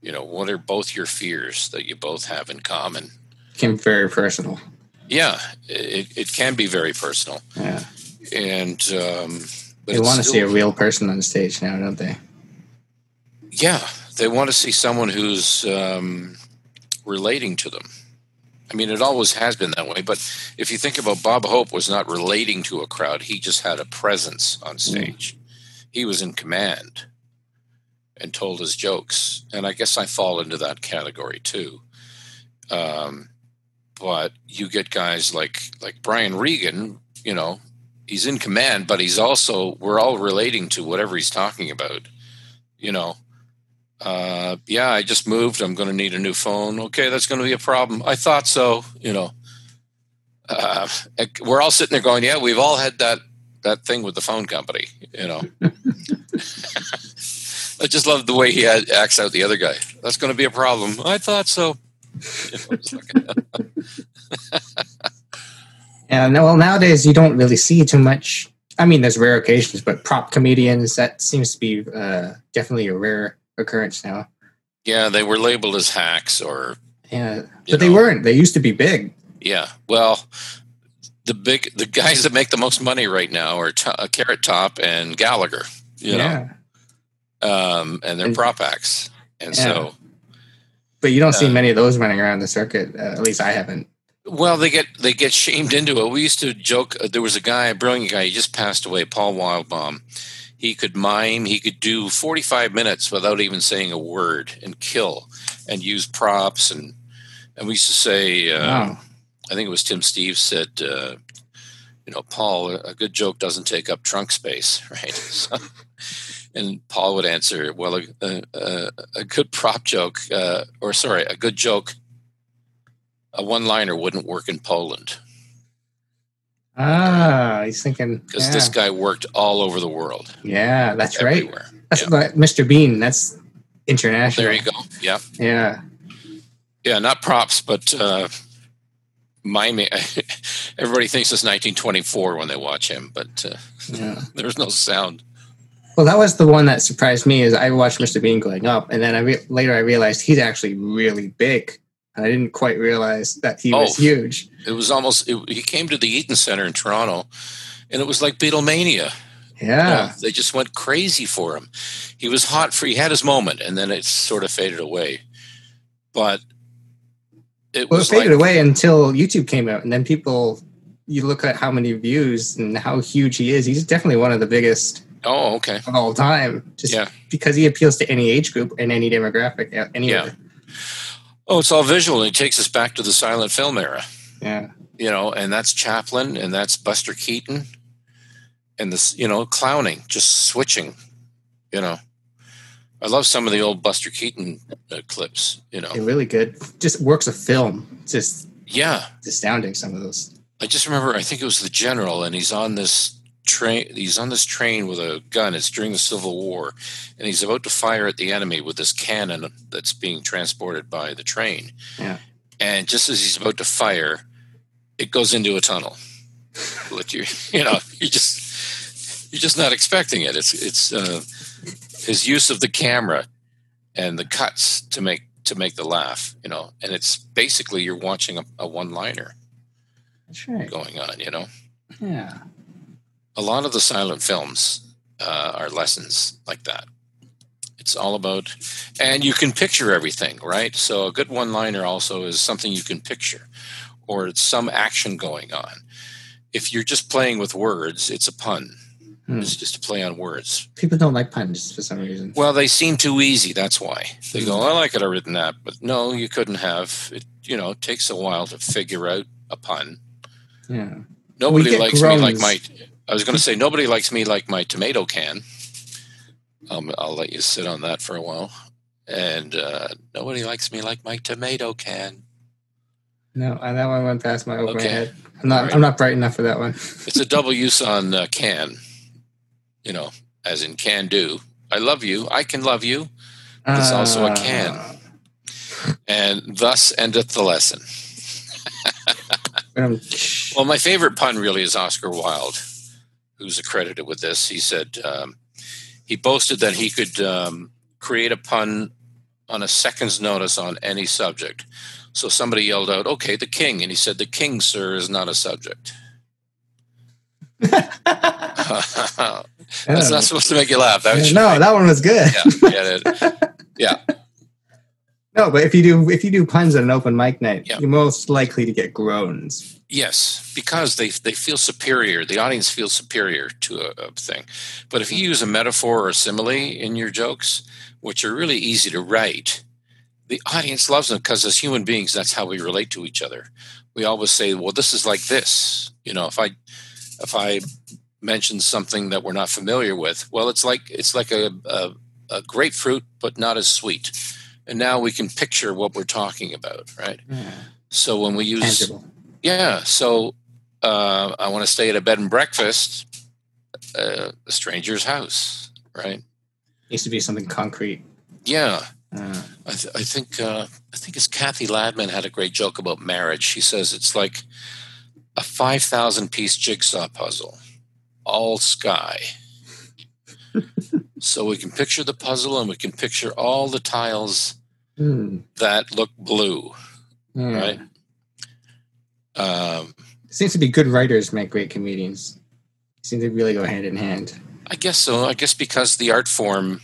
you know what are both your fears that you both have in common Can be very personal. yeah it, it can be very personal Yeah. and um but They want to see a real person on stage now, don't they? Yeah, they want to see someone who's um, relating to them. I mean, it always has been that way. But if you think about Bob Hope was not relating to a crowd; he just had a presence on stage. He was in command and told his jokes, and I guess I fall into that category too. Um, but you get guys like like Brian Regan, you know, he's in command, but he's also we're all relating to whatever he's talking about. You know, uh, yeah, I just moved. I'm going to need a new phone. Okay, that's going to be a problem. I thought so. You know, uh, we're all sitting there going, yeah, we've all had that that thing with the phone company. You know, I just love the way he had, acts out the other guy. That's going to be a problem. I thought so. You know, it's like- Yeah, no, well, nowadays you don't really see too much. I mean, there's rare occasions, but prop comedians, that seems to be uh, definitely a rare occurrence now. yeah, they were labeled as hacks or Yeah, but they know. weren't. They used to be big. Yeah. Well, the big the guys that make the most money right now are to, uh, Carrot Top and Gallagher. You yeah. know, um, and they're And- prop acts, and Yeah. so But you don't see Uh, many of those running around the circuit. Uh, at least I haven't. well they get they get shamed into it. We used to joke. Uh, there was a guy, a brilliant guy. He just passed away, Paul Wildbaum. He could mime. He could do forty five minutes without even saying a word and kill and use props and and we used to say. Uh, wow. I think it was Tim Steve said, uh, you know, Paul, a good joke doesn't take up trunk space, right? So, and Paul would answer, well, a, a, a good prop joke, uh, or sorry, a good joke, a one liner wouldn't work in Poland Ah, he's thinking. because yeah. this guy worked all over the world. yeah, that's right. That's Yeah. like Mr. Bean. That's international. There you go. Yeah. Yeah. Yeah. Not props, but uh, miming. Everybody thinks it's 1924 when they watch him, but uh, Yeah. there's no sound. Well, that was the one that surprised me. Is I watched Mr. Bean going up, and then I re- later I realized he's actually really big. I didn't quite realize that he was Oh. huge. It was almost. It, he came to the Eaton Center in Toronto, and it was like Beatlemania. Yeah. Uh, they just went crazy for him. He was hot for. He had his moment, and then it sort of faded away. But it Well, it was faded like, away until YouTube came out, and then people, you look at how many views and how huge he is. He's definitely one of the biggest oh, okay, of all time. Just Yeah. because he appeals to any age group and any demographic. Anyway. Yeah. Oh, it's all visual. And it takes us back to the silent film era. Yeah. You know, and that's Chaplin, and that's Buster Keaton, and this, you know, clowning, just switching. You know, I love some of the old Buster Keaton uh, clips. You know, They're really good. Just works of film. It's just yeah. astounding. Some of those. I just remember I think it was the general and he's on this train he's on this train with a gun it's during the civil war and he's about to fire at the enemy with this cannon that's being transported by the train Yeah. and just as he's about to fire it goes into a tunnel Let you you know you just you're just not expecting it it's it's uh, his use of the camera and the cuts to make to make the laugh you know and it's basically you're watching a, a one liner right. going on you know Yeah. A lot of the silent films uh, are lessons like that. It's all about, and you can picture everything, right? So a good one liner also is something you can picture, or it's some action going on. If you're just playing with words, it's a pun. Hmm. It's just a play on words. People don't like puns for some reason. Well, they seem too easy. That's why they go. I like it. I've written that, but no, you couldn't have. It you know takes a while to figure out a pun. Yeah. Nobody likes me like my. I was going to say nobody likes me like my tomato can. Um, I'll let you sit on that for a while. And uh, nobody likes me like my tomato can. No, uh, that one went past my Okay. head. I'm not. Right. I'm not bright enough for that one. It's a double use on uh, can. You know, as in can do. I love you. I can love you. It's also a can. Uh, and thus endeth the lesson. Um, Well, my favorite pun really is Oscar Wilde, who's accredited with this. He said um, he boasted that he could um, create a pun on a second's notice on any subject. So somebody yelled out, "Okay, the king," and he said, "The king, sir, is not a subject." That's not supposed to make you laugh. That no, that one was good. yeah, yeah, yeah. No, but if you do if you do puns at an open mic night, Yeah. you're most likely to get groans. Yes, because they they feel superior. The audience feels superior to a, a thing. But if you mm-hmm. use a metaphor or a simile in your jokes, which are really easy to write, the audience loves them because as human beings, that's how we relate to each other. We always say, "Well, this is like this." You know, if I if I mention something that we're not familiar with, well, it's like it's like a, a, a grapefruit, but not as sweet. And now we can picture what we're talking about, right? Mm-hmm. So when we use Tangible. Yeah. So uh, I want to stay at a bed and breakfast, uh, a stranger's house, right? Needs to be something concrete. Yeah. Uh, I, th- I think uh, I think it's Kathy Ladman had a great joke about marriage. She says it's like a five thousand piece jigsaw puzzle, all sky. so we can picture the puzzle and we can picture all the tiles hmm, that look blue, yeah. right? Um, It seems to be good writers make great comedians. Seems to really go hand in hand. I guess so. I guess because the art form,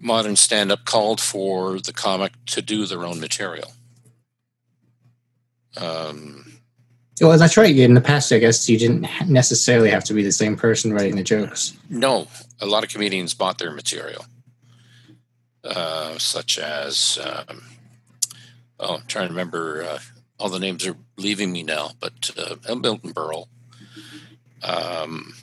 modern stand up, called for the comic to do their own material. Um, Well, that's right. In the past, I guess you didn't necessarily have to be the same person writing the jokes. no, a lot of comedians bought their material, uh, such as, um, oh, I'm trying to remember. Uh, all the names are leaving me now, but uh, Milton Berle. Um,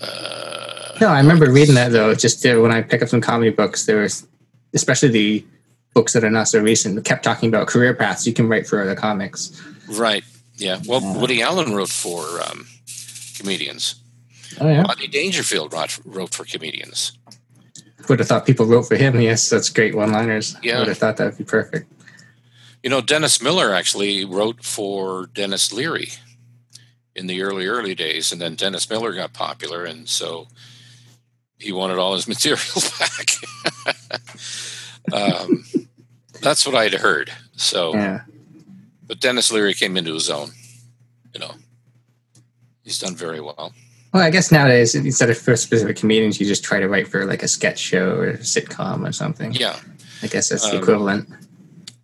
uh, No, I remember reading that though. Just uh, when I pick up some comedy books, there was, especially the books that are not so recent, kept talking about career paths you can write for other comics. Right. Yeah. Well, Yeah. Woody Allen wrote for um, comedians. Oh yeah, Rodney Dangerfield wrote, wrote for comedians. would have thought people wrote for him. Yes, that's great one-liners. Yeah. would have thought that would be perfect. You know, Dennis Miller actually wrote for Denis Leary in the early, early days, and then Dennis Miller got popular, and so he wanted all his material back. um, that's what I'd heard. So, Yeah, but Denis Leary came into his own. You know, he's done very well. Well, I guess nowadays instead of for specific comedians, you just try to write for like a sketch show or a sitcom or something. Yeah. I guess that's the Um, equivalent.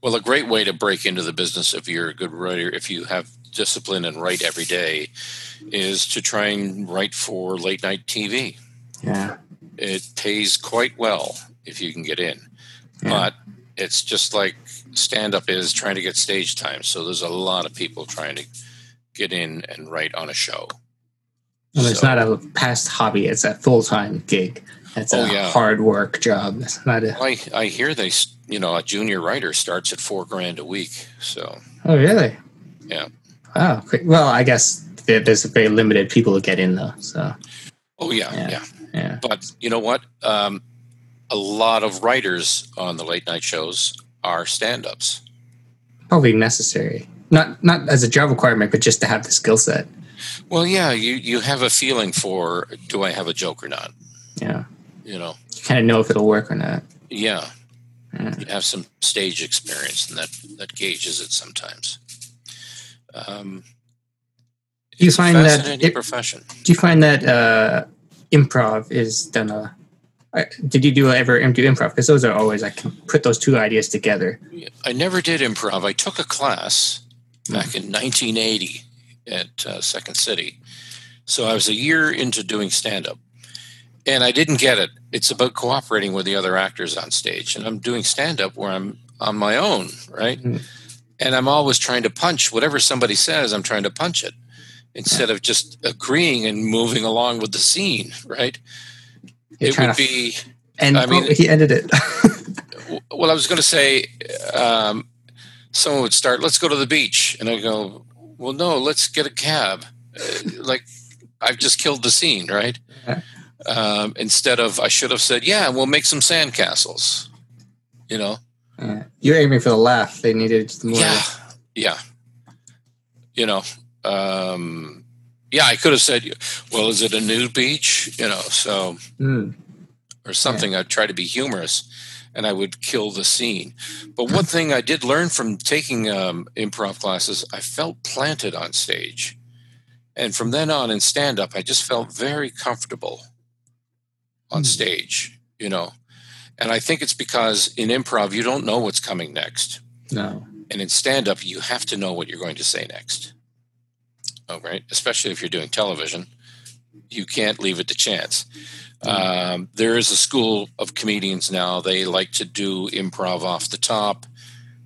Well, a great way to break into the business if you're a good writer, if you have discipline and write every day, is to try and write for late night TV. Yeah, It pays quite well if you can get in, Yeah. but it's just like stand up is trying to get stage time. So there's a lot of people trying to get in and write on a show. well, it's So- not a past hobby; it's a full-time gig. It's Oh, a yeah. hard work job. It's not a. I, I hear they, you know, a junior writer starts at four grand a week. So Oh, really? Yeah. Great. Well, I guess there- there's very limited people who get in though. So oh yeah, Yeah. yeah. yeah, But you know what? Um, a lot of writers on the late night shows are stand ups. probably necessary. Not not as a job requirement, but just to have the skill set. Well, yeah, you, you have a feeling for do I have a joke or not? Yeah, You know, you kind of know if it'll work or not. Yeah. You have some stage experience, and that that gauges it sometimes. Um, Do you find that it- profession? Do you find that uh, improv is done a? Did you do ever do improv? Because those are always I can put those two ideas together. I never did improv. I took a class back in 1980 at uh, Second City. So I was a year into doing stand up. And I didn't get it. It's about cooperating with the other actors on stage. And I'm doing stand up where I'm on my own, right? Mhm. And I'm always trying to punch whatever somebody says, I'm trying to punch it instead of just agreeing and moving along with the scene, right? You're it would be And I mean- oh, he ended it. well, I was going to say, um, someone would start, let's go to the beach. And I go, well, no, let's get a cab. Uh, like, I've just killed the scene, right? Yeah. Um, instead of, I should have said, yeah, we'll make some sandcastles, you know? Yeah. You're aiming for the laugh. They needed more. Yeah, yeah. You know, um, yeah. I could have said, "Well, is it a nude beach?" You know, so Mm. or something. I'd try to be humorous, and I would kill the scene. But one thing I did learn from taking um, improv classes, I felt planted on stage, and from then on in stand up, I just felt very comfortable on Hmm. stage. You know, and I think it's because in improv you don't know what's coming next. No. And in stand up, you have to know what you're going to say next. Oh, right. Especially if you're doing television, you can't leave it to chance. Um, there is a school of comedians now. They like to do improv off the top.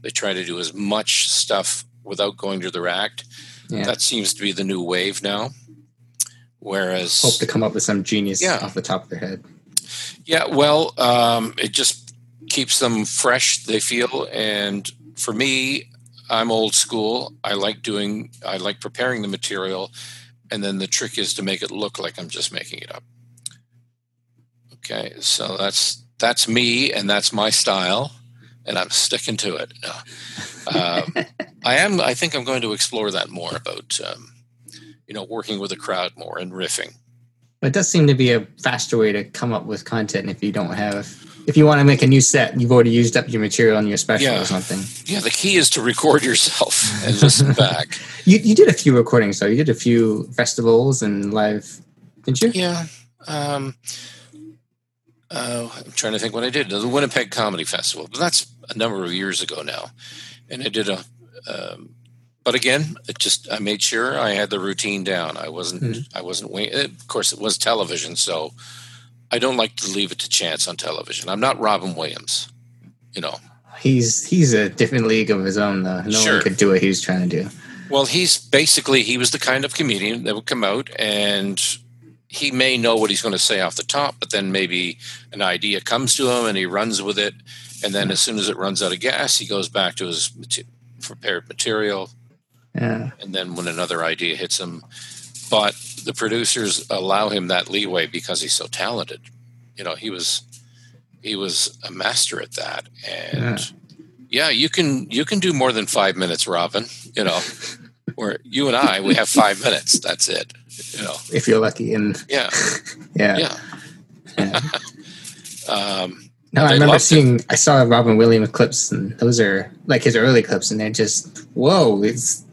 They try to do as much stuff without going to their act. Yeah. That seems to be the new wave now. Whereas, Hope to come up with some genius Yeah. off the top of their head. Yeah, well, um, it just keeps them fresh. They feel, and for me, I'm old school. I like doing. I like preparing the material, and then the trick is to make it look like I'm just making it up. Okay, so that's that's me, and that's my style, and I'm sticking to it. Um, I am. I think I'm going to explore that more about, um, you know, working with a crowd more and riffing. But it does seem to be a faster way to come up with content if you don't have if you want to make a new set, you've already used up your material on your special Yeah. or something. Yeah, the key is to record yourself and listen back. You you did a few recordings though. You did a few festivals and live, didn't you? Yeah. Um, uh, I'm trying to think what I did. The Winnipeg Comedy Festival, but that's a number of years ago now. And I did a, um, but again, it just I made sure I had the routine down. I wasn't, Mhm. I wasn't wait. Of course, it was television, so I don't like to leave it to chance on television. I'm not Robin Williams, you know. He's he's a different league of his own though. No Sure. one could do what he was trying to do. Well, he's basically he was the kind of comedian that would come out and he may know what he's going to say off the top, but then maybe an idea comes to him and he runs with it, and then as soon as it runs out of gas, he goes back to his prepared material, Yeah. and then when another idea hits him, but the producers allow him that leeway because he's so talented. You know, he was he was a master at that, and yeah, you can you can do more than five minutes, Robin. You know, where you and I we have five minutes. That's it. You know, If you're lucky and yeah, yeah. yeah. yeah. Um, No, I remember loved it. seeing I saw Robin Williams clips and those are like his early clips and they're just whoa, it's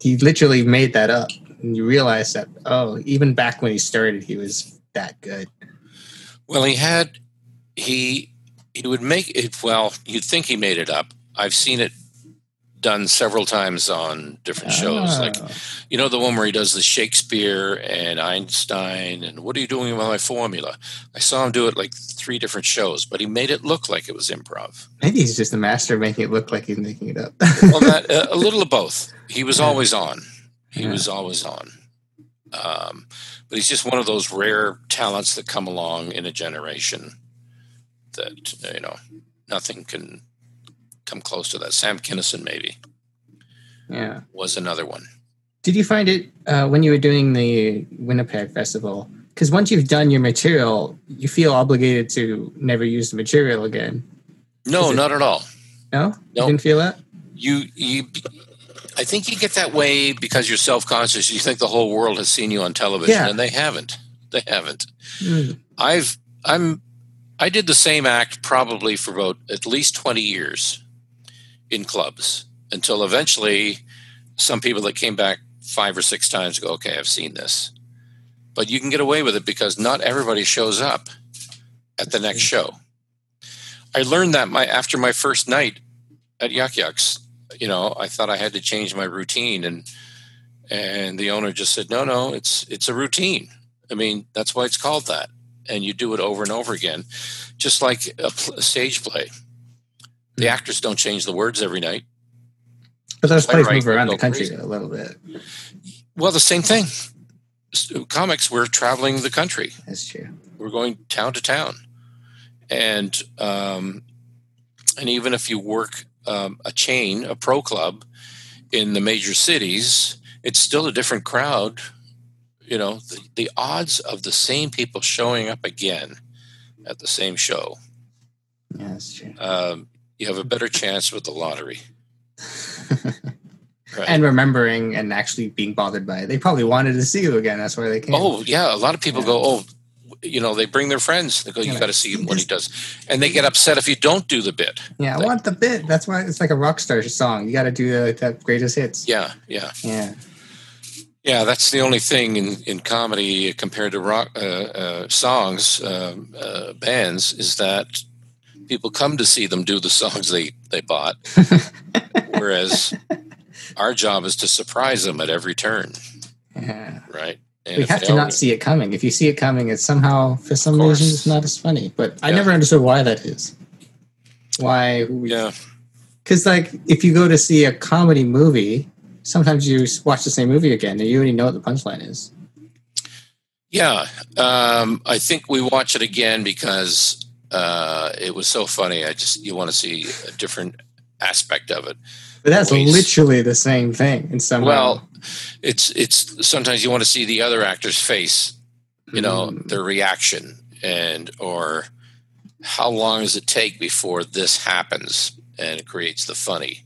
he literally made that up. And you realize that oh, even back when he started he was that good. well, he had he he would make it. Well, you'd think he made it up. I've seen it done several times on different shows, like Oh. you know the one where he does the Shakespeare and Einstein and what are you doing with my formula? I saw him do it like three different shows, but he made it look like it was improv. maybe he's just a master of making it look like he's making it up. Well, that uh, a little of both. He was Yeah. always on. He Yeah. was always on. Um, but he's just one of those rare talents that come along in a generation that you know nothing can come close to that. Sam Kinison maybe yeah. was another one. Did you find it uh, when you were doing the Winnipeg Festival? Because once you've done your material, you feel obligated to never use the material again. No, it- not at all. No, No. you didn't feel that. you you I think you get that way because you're self-conscious. You think the whole world has seen you on television Yeah. and they haven't. They haven't. Mm. I've I'm I did the same act probably for about at least 20 years in clubs until eventually some people that came back five or six times go, okay, I've seen this. But you can get away with it because not everybody shows up at the next show. I learned that my after my first night at Yuk Yuk's, you know, I thought I had to change my routine and and the owner just said, "No, no, it's it's a routine. I mean, that's why it's called that." And you do it over and over again, just like a, pl- a stage play. The actors don't change the words every night. But those plays move around the country a little bit. Well, the same thing. Comics, we're traveling the country. That's true. We're going town to town, and um, and even if you work um, a chain, a pro club in the major cities, it's still a different crowd. You know, the, the odds of the same people showing up again at the same show Yeah, that's true. um, you have a better chance with the lottery. right. And remembering and actually being bothered by it. They probably wanted to see you again. That's why they came. Oh yeah, a lot of people yeah. go, oh, you know, they bring their friends. They go, you yeah. got to see him when he does, and they get upset if you don't do the bit. Yeah, I want the bit. That's why it's like a rock star song. You got to do the, the greatest hits. Yeah, yeah, yeah. Yeah, that's the only thing in, in comedy compared to rock uh, uh, songs, uh, uh bands, is that people come to see them do the songs they, they bought. Whereas our job is to surprise them at every turn. Yeah. Right. And we have to not see it coming. If you see it coming, it's somehow, for some reason, it's not as funny. But I never understood why that is. Why? We, yeah. Because, like, if you go to see a comedy movie, sometimes you watch the same movie again and you already know what the punchline is. Yeah. Um, I think we watch it again because uh, it was so funny. I just, you want to see a different aspect of it. But that's Always. literally the same thing in some well, way it's it's sometimes you want to see the other actor's face, you know, mm. their reaction and or how long does it take before this happens and it creates the funny,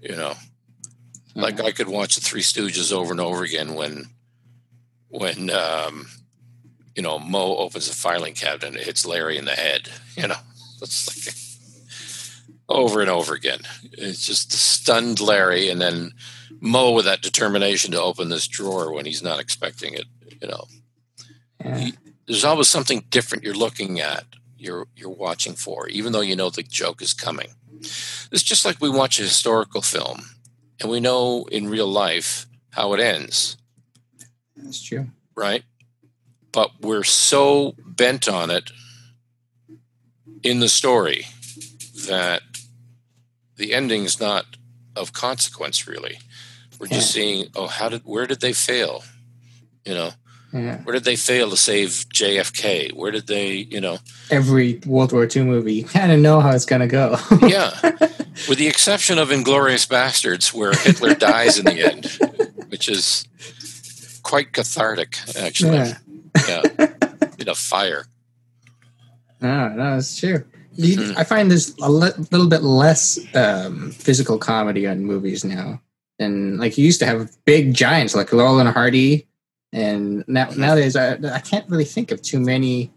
you know. Like I could watch the Three Stooges over and over again when when um, you know Moe opens the filing cabinet and it hits Larry in the head. You know, it's like over and over again. It's just the stunned Larry, and then Moe with that determination to open this drawer when he's not expecting it. You know, yeah. he, there's always something different you're looking at. You're you're watching for, even though you know the joke is coming. It's just like we watch a historical film, and we know in real life how it ends. That's true, right? But we're so bent on it in the story that the ending's not of consequence, really. We're just seeing, oh, how did, where did they fail? You know, yeah. where did they fail to save JFK? Where did they, you know? Every World War II movie, you kind of know how it's going to go. yeah. With the exception of Inglourious Basterds where Hitler dies in the end, which is quite cathartic, actually. Yeah. Yeah. In a fire. No, no, it's true. Mm-hmm. I find there's a li- little bit less um, physical comedy on movies now and like you used to have big giants like Laurel and Hardy, and now nowadays I, I can't really think of too many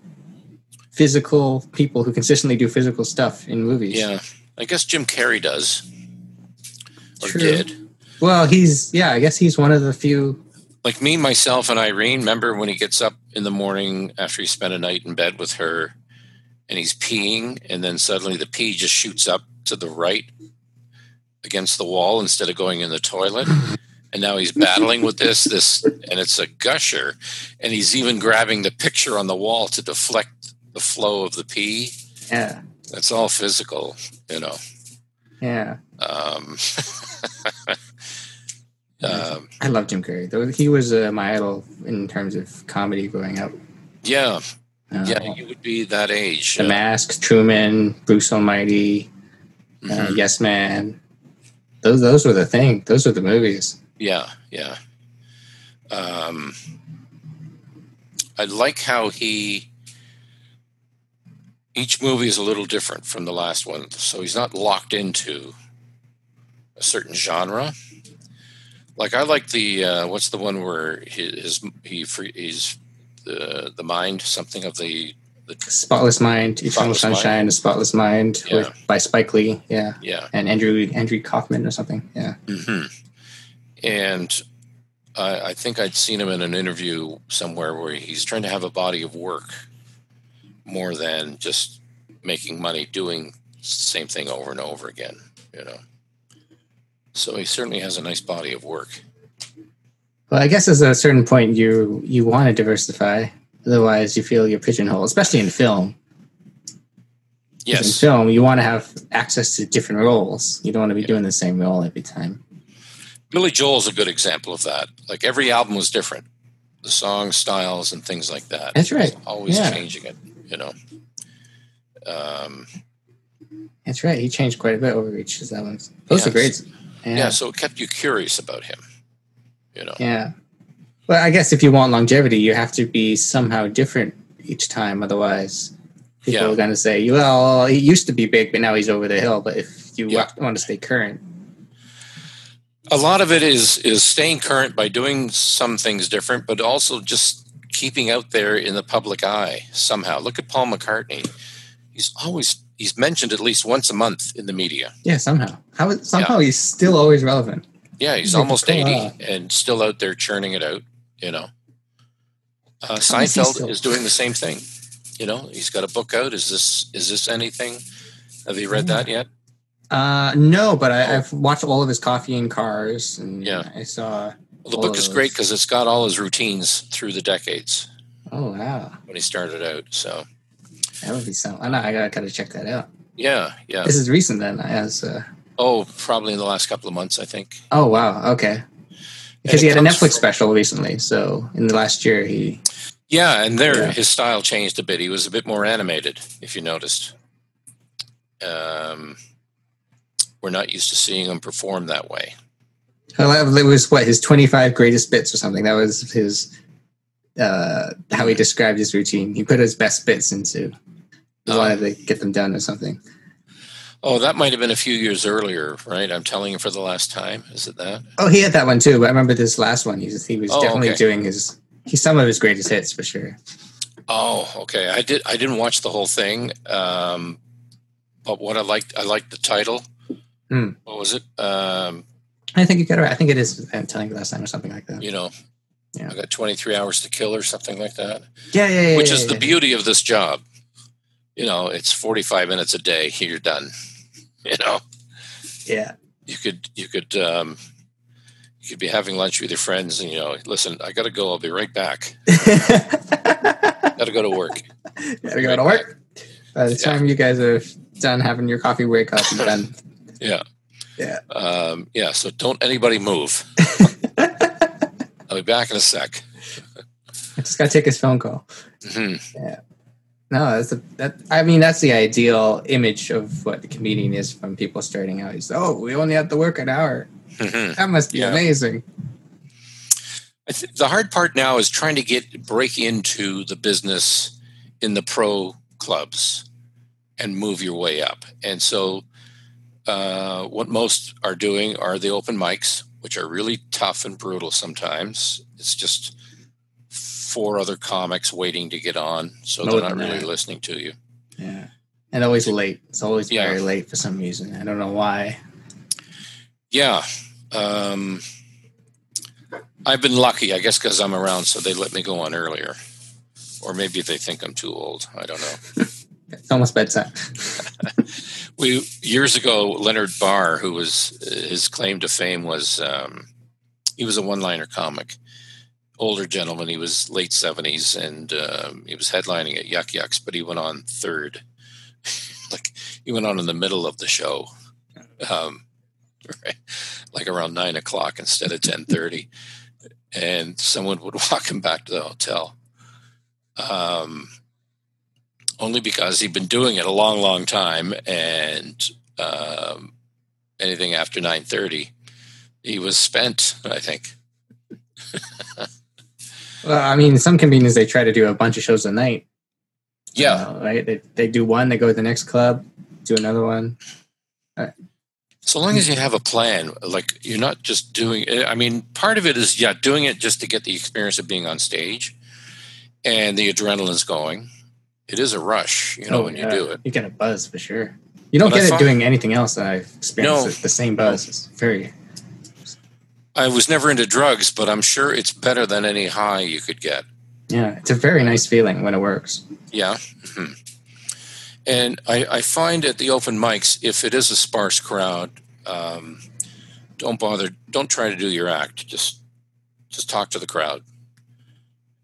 physical people who consistently do physical stuff in movies. Yeah, I guess Jim Carrey does or True. did. Well, he's yeah, I guess he's one of the few. Like me, myself, and Irene. Remember when he gets up in the morning after he spent a night in bed with her, and he's peeing, and then suddenly the pee just shoots up to the right against the wall instead of going in the toilet. And now he's battling with this, this, and it's a gusher. And he's even grabbing the picture on the wall to deflect the flow of the pee. Yeah. That's all physical, you know. Yeah. Um, um, I love Jim Carrey. Though He was uh, my idol in terms of comedy growing up. Yeah. Uh, yeah, you would be that age. The uh, Mask, Truman, Bruce Almighty, uh, mm-hmm. Yes Man those those were the thing. Those were the movies. Yeah, yeah. Um, I like how he. Each movie is a little different from the last one, so he's not locked into a certain genre. Like I like the uh, what's the one where his, he free, he's the the mind something of the Spotless Mind, Eternal Sunshine, mind. A Spotless Mind yeah. with, by Spike Lee. Yeah. Yeah. And Andrew Andrew Kaufman or something. Yeah. Mm-hmm. And I, I think I'd seen him in an interview somewhere where he's trying to have a body of work more than just making money doing the same thing over and over again, you know. So he certainly has a nice body of work. Well, I guess at a certain point you you want to diversify Otherwise, you feel you're pigeonholed, especially in film. Yes. In film, you want to have access to different roles. You don't want to be yeah. doing the same role every time. Billy Joel's a good example of that. Like every album was different, the song styles and things like that. That's right. Always yeah. changing it, you know. Um, That's right. He changed quite a bit over each of his albums. Those yeah, are great. Yeah. yeah, so it kept you curious about him. You know. Yeah. Well, I guess if you want longevity, you have to be somehow different each time. Otherwise, People Yeah. are going to say, well, he used to be big, but now he's over the hill. But if you Yeah. want to stay current, a lot of it is is staying current by doing some things different, but also just keeping out there in the public eye somehow. Look at Paul McCartney; he's always he's mentioned at least once a month in the media. yeah, somehow, how is, somehow he's still always relevant. Yeah, he's Yeah, almost eighty wow. and still out there churning it out. You know, uh, Seinfeld still- is doing the same thing. You know, he's got a book out. Is this is this anything? Have you read that yet? Uh, no, but I, Oh. I've watched all of his coffee and cars, and Yeah. I saw. Well, the book is great because it's got all his routines through the decades Oh wow, when he started out. So that would be something. I know I gotta, gotta check that out. yeah, yeah. This is recent then, as uh, Oh, probably in the last couple of months, I think. oh wow, okay. Because he had a Netflix from- special recently, so in the last year he Yeah, and there Yeah. his style changed a bit. He was a bit more animated, if you noticed. Um, we're not used to seeing him perform that way. Well, it was what his 25 greatest bits or something. That was his uh how he described his routine. He put his best bits into. He Oh. wanted to get them done or something. Oh, that might have been a few years earlier, right? I'm telling you for the last time. Is it that? Oh, he had that one too. I remember this last one. He was, he was Oh, definitely okay. doing his. He's some of his greatest hits for sure. Oh, okay. I did. I didn't watch the whole thing, um, but what I liked, I liked the title. Hmm. What was it? Um, I think you got it right. I think it is. I'm telling you last time or something like that. you know, Yeah. I got 23 hours to kill or something like that. Yeah, yeah, yeah. which yeah, is the beauty of this job. You know, it's 45 minutes a day. You're done. You know, Yeah. you could you could um, you could be having lunch with your friends, and you know, listen, I got to go. I'll be right back. Got to go to work. Gotta go to work. By the Yeah. time you guys are done having your coffee, wake up and done. Yeah, Yeah. um, yeah. So don't anybody move. I'll be back in a sec. I just gotta take his phone call. hmm No, that's a, that. I mean, that's the ideal image of what the comedian is from people starting out. He's oh, we only have to work an hour. hmm That must be Yeah. amazing. Th- the hard part now is trying to get break into the business in the pro clubs and move your way up. And so, uh, what most are doing are the open mics, which are really tough and brutal sometimes. It's just four other comics waiting to get on, so More they're not really that. listening to you. Yeah, and always late. It's always Yeah. very late for some reason. I don't know why. Yeah. Um, I've been lucky, I guess, because I'm around, so they let me go on earlier. Or maybe they think I'm too old. I don't know. It's almost bedtime. We years ago, Leonard Barr, who was his claim to fame was um, he was a one-liner comic, older gentleman. He was late seventies, and um, he was headlining at Yuk Yuk's, but he went on third. like he went on in the middle of the show, um, right, like around nine o'clock instead of ten thirty, and someone would walk him back to the hotel. Um, only because he'd been doing it a long, long time, and um, anything after nine thirty, he was spent. I think. Well, I mean, some comedians they try to do a bunch of shows a night. Yeah, uh, right. They they do one, they go to the next club, do another one. Uh, so long as hmm. you have a plan, like you're not just doing. Eh, I mean, part of it is yeah, doing it just to get the experience of being on stage, and the adrenaline's going. It is a rush, you know, oh, when you Oh, do it. You get a buzz for sure. You don't But I get it find- doing anything else I've experienced. No. The same buzz. It's very. I was never into drugs, but I'm sure it's better than any high you could get. Yeah, it's a very nice feeling when it works. Yeah. mhm. And I, I find at the open mics, if it is a sparse crowd, um, don't bother. Don't try to do your act. Just just talk to the crowd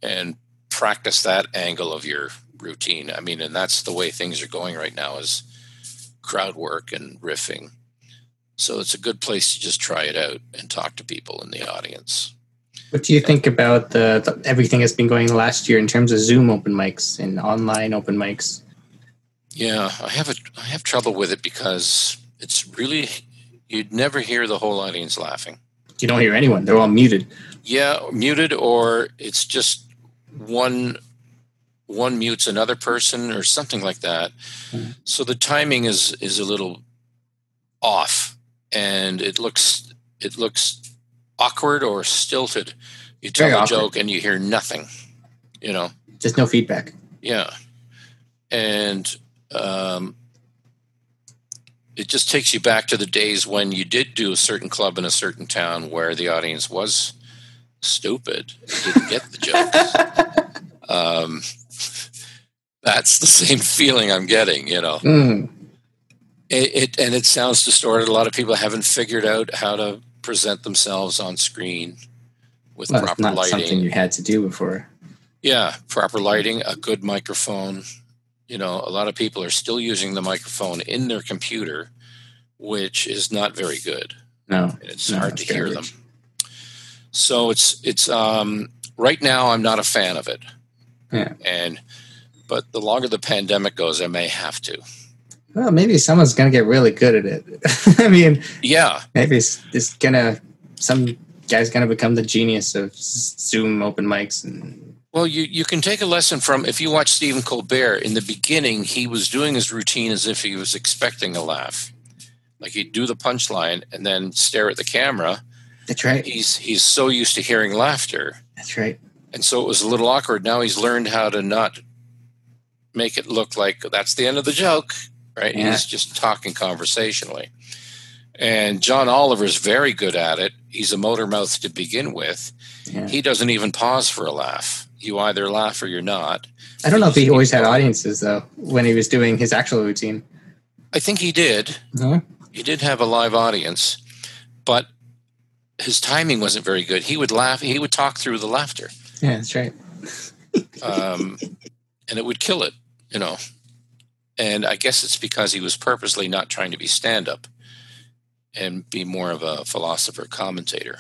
and practice that angle of your routine. I mean, and that's the way things are going right now is crowd work and riffing. So it's a good place to just try it out and talk to people in the audience. What do you think about the, the everything that's been going last year in terms of Zoom open mics and online open mics? Yeah, I have a I have trouble with it because it's really you'd never hear the whole audience laughing. You don't hear anyone; they're all muted. Yeah, muted or it's just one one mutes another person or something like that. Mhm. So the timing is is a little off, and it looks it looks awkward or stilted. You tell Very a awkward. joke and you hear nothing. You know, Just no feedback. yeah, and um, it just takes you back to the days when you did do a certain club in a certain town where the audience was stupid and didn't get the jokes. um, that's the same feeling I'm getting, you know. Mm. It, it and it sounds distorted. A lot of people haven't figured out how to present themselves on screen with Well, proper not something you had to do before. Yeah, proper lighting, a good microphone. You know, a lot of people are still using the microphone in their computer, which is not very good. No. and it's No, hard to hear them. So it's it's um, right now I'm not a fan of it. Yeah. And but the longer the pandemic goes, I may have to. Well, maybe someone's gonna get really good at it. I mean, Yeah, maybe it's, it's gonna some guy's gonna become the genius of Zoom open mics and Well, you, you can take a lesson from if you watch Stephen Colbert in the beginning, he was doing his routine as if he was expecting a laugh. Like he'd do the punchline and then stare at the camera. that's right. He's he's so used to hearing laughter. That's right. And so it was a little awkward. Now he's learned how to not make it look like that's the end of the joke, right? Yeah. He's just talking conversationally. And John Oliver's very good at it. He's a motor mouth to begin with. Yeah. He doesn't even pause for a laugh. You either laugh or you're not. I don't know if he always had audiences though when he was doing his actual routine. I think he did. No. He did have a live audience, but his timing wasn't very good. He would laugh. He would talk through the laughter, Yeah, that's right. um, and it would kill it, you know. And I guess it's because he was purposely not trying to be stand up and be more of a philosopher commentator.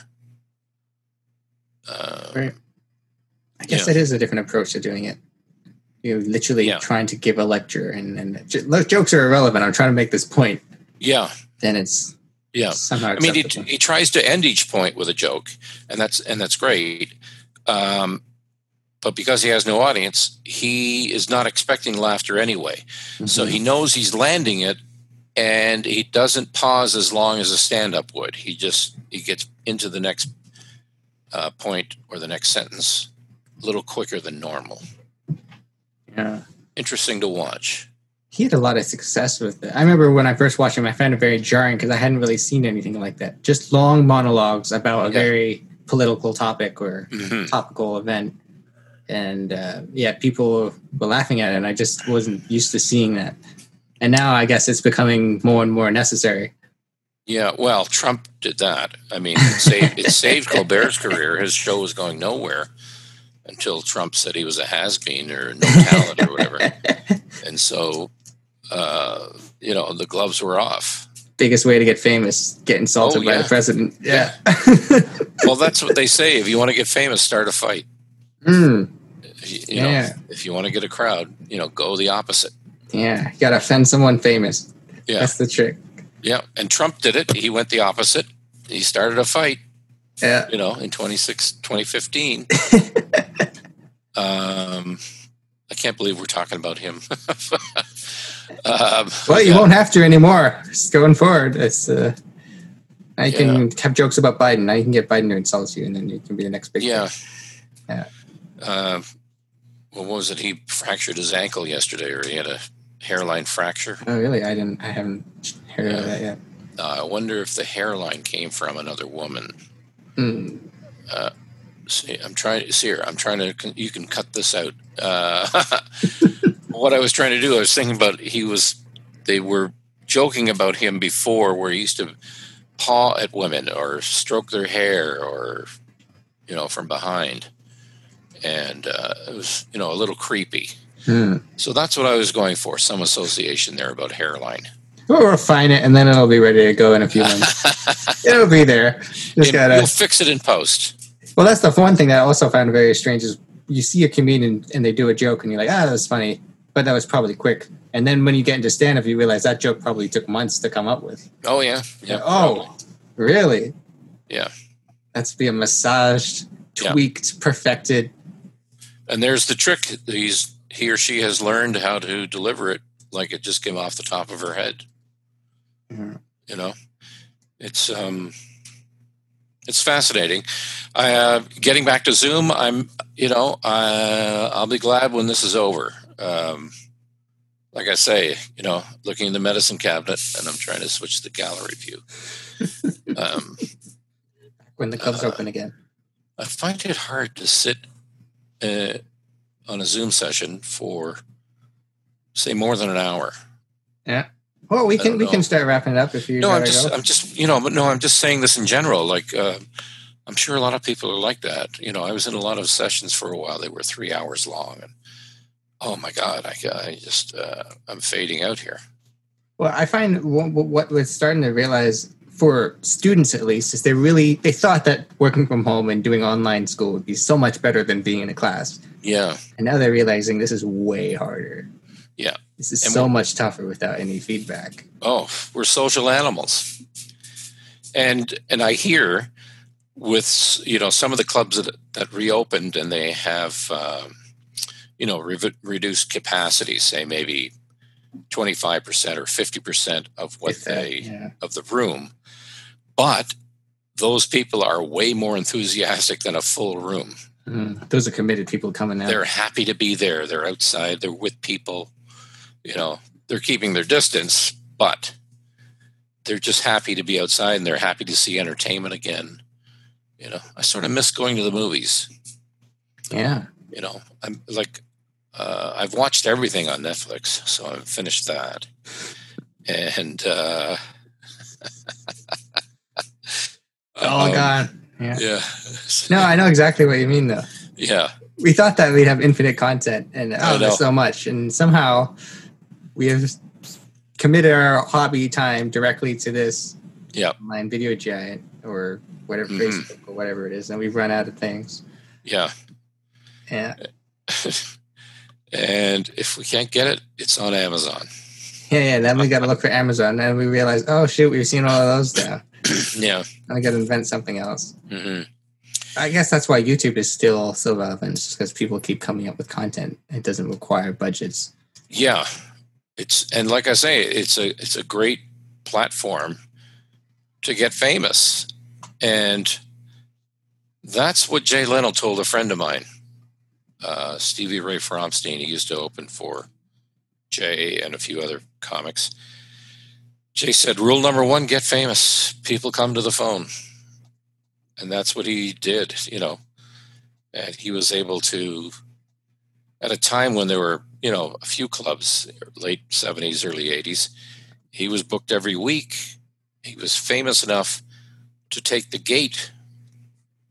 Uh, Right. I guess is a different approach to doing it. You're literally Yeah. trying to give a lecture, and and j- jokes are irrelevant. I'm trying to make this point. yeah, Then it's yeah. somehow I mean, he, he tries to end each point with a joke, and that's and that's great. Um, but because he has no audience, he is not expecting laughter anyway. So Mhm. he knows he's landing it, and he doesn't pause as long as a stand-up would. He just he gets into the next uh, point or the next sentence a little quicker than normal. yeah. Interesting to watch. he had a lot of success with it. I remember when I first watched him, I found it very jarring because I hadn't really seen anything like that. Just long monologues about a Yeah. very political topic or Mhm. topical event. And uh, yeah, people were laughing at it, and I just wasn't used to seeing that. And now I guess it's becoming more and more necessary. Yeah, well, Trump did that. I mean, it saved, it saved Colbert's career. His show was going nowhere until Trump said he was a has-been or no talent or whatever. And so, uh, you know, the gloves were off. Biggest way to get famous, get insulted Oh, by the president. Yeah. Well, that's what they say. If you want to get famous, start a fight. Mm, You, you know, Yeah. if you want to get a crowd, you know, go the opposite. yeah. You got to offend someone famous. Yeah. That's the trick. Yeah. And Trump did it. He went the opposite. He started a fight, Yeah. you know, in 26, 2015. um, I can't believe we're talking about him. um, Well, you yeah. won't have to anymore. Just going forward, it's uh, you can have jokes about Biden. I can get Biden to insult you, and then you can be the next big. Yeah. thing. Yeah. Uh, what was it? He fractured his ankle yesterday, or he had a hairline fracture. Oh, really? I didn't. I haven't heard Yeah. of that yet. Uh, I wonder if the hairline came from another woman. Mm. See, I'm trying to see here. I'm trying to. You can cut this out. Uh, what I was trying to do, I was thinking about. He was. They were joking about him before, where he used to paw at women or stroke their hair, or you know, from behind, and uh, it was you know a little creepy. Mm. So that's what I was going for. Some association there about hairline. We'll refine it, and then it'll be ready to go in a few months. it'll be there. Just gotta. You'll fix it in post. Well, that's the one thing that I also found very strange is you see a comedian and they do a joke, and you're like, ah, that was funny, but that was probably quick. And then when you get into stand up, you realize that joke probably took months to come up with. Oh yeah, yeah. Oh, really? Yeah. That's being massaged, Yeah. tweaked, perfected. And there's the trick. These he or she has learned how to deliver it like it just came off the top of her head. Mhm. You know, it's um, it's fascinating. Uh, getting back to Zoom, I'm you know uh, I'll be glad when this is over. Um, like I say, you know, looking in the medicine cabinet, and I'm trying to switch the gallery view. um, When the club's Uh, open again. I find it hard to sit uh, on a Zoom session for, say, more than an hour. Yeah. Well, we can we know. can start wrapping it up if you no, I'm just. I'm just, you know, but no, I'm just saying this in general. Like, uh, I'm sure a lot of people are like that. You know, I was in a lot of sessions for a while; they were three hours long, and oh my god, I, I just, uh, I'm fading out here. Well, I find what, what we're starting to realize for students at least is they really they thought that working from home and doing online school would be so much better than being in a class, Yeah, and now they're realizing this is way harder. Yeah. this is And so much tougher without any feedback. oh, we're social animals, and and I hear with you know some of the clubs that that reopened and they have um, you know re- reduced capacity, say maybe twenty five percent or fifty percent of what that- they yeah. of the room, but those people are way more enthusiastic than a full room. Mhm. Those are committed people coming out. They're happy to be there. They're outside. They're with people. You know, they're keeping their distance, but they're just happy to be outside and they're happy to see entertainment again. You know, I sort of miss going to the movies. yeah. You know, I'm like, uh, I've watched everything on Netflix, so I've finished that. And, uh, All um, gone. Yeah. Yeah. No, I know exactly what you mean though. Yeah. we thought that we'd have infinite content and oh, there's so much and somehow we have committed our hobby time directly to this Yep. online video giant or whatever Mhm. facebook or whatever it is and we've run out of things Yeah. yeah and if we can't get it, it's on Amazon. yeah yeah then we got to look for amazon and we realized oh shoot we've seen all of those now yeah. I got to invent something else hmm i guess that's why youtube is still so relevant it's just because people keep coming up with content it doesn't require budgets Yeah. It's and like I say, it's a it's a great platform to get famous. And that's what Jay Leno told a friend of mine, uh, Stevie Ray Fromstein. He used to open for Jay and a few other comics. Jay said, Rule number one, get famous. People come to the phone. And that's what he did, you know. And he was able to, at a time when there were, you know, a few clubs, late 70s, early 80s, he was booked every week. He was famous enough to take the gate,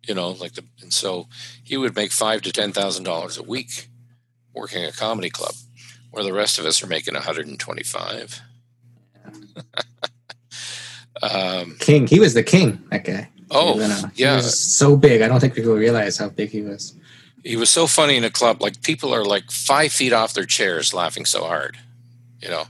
you know, like the, and so he would make five to ten thousand dollars a week working a comedy club, where the rest of us are making 125. Um, king he was the king that guy oh, he yeah. was so big i don't think people realize how big he was he was so funny in a club. Like people are like five feet off their chairs laughing so hard, you know.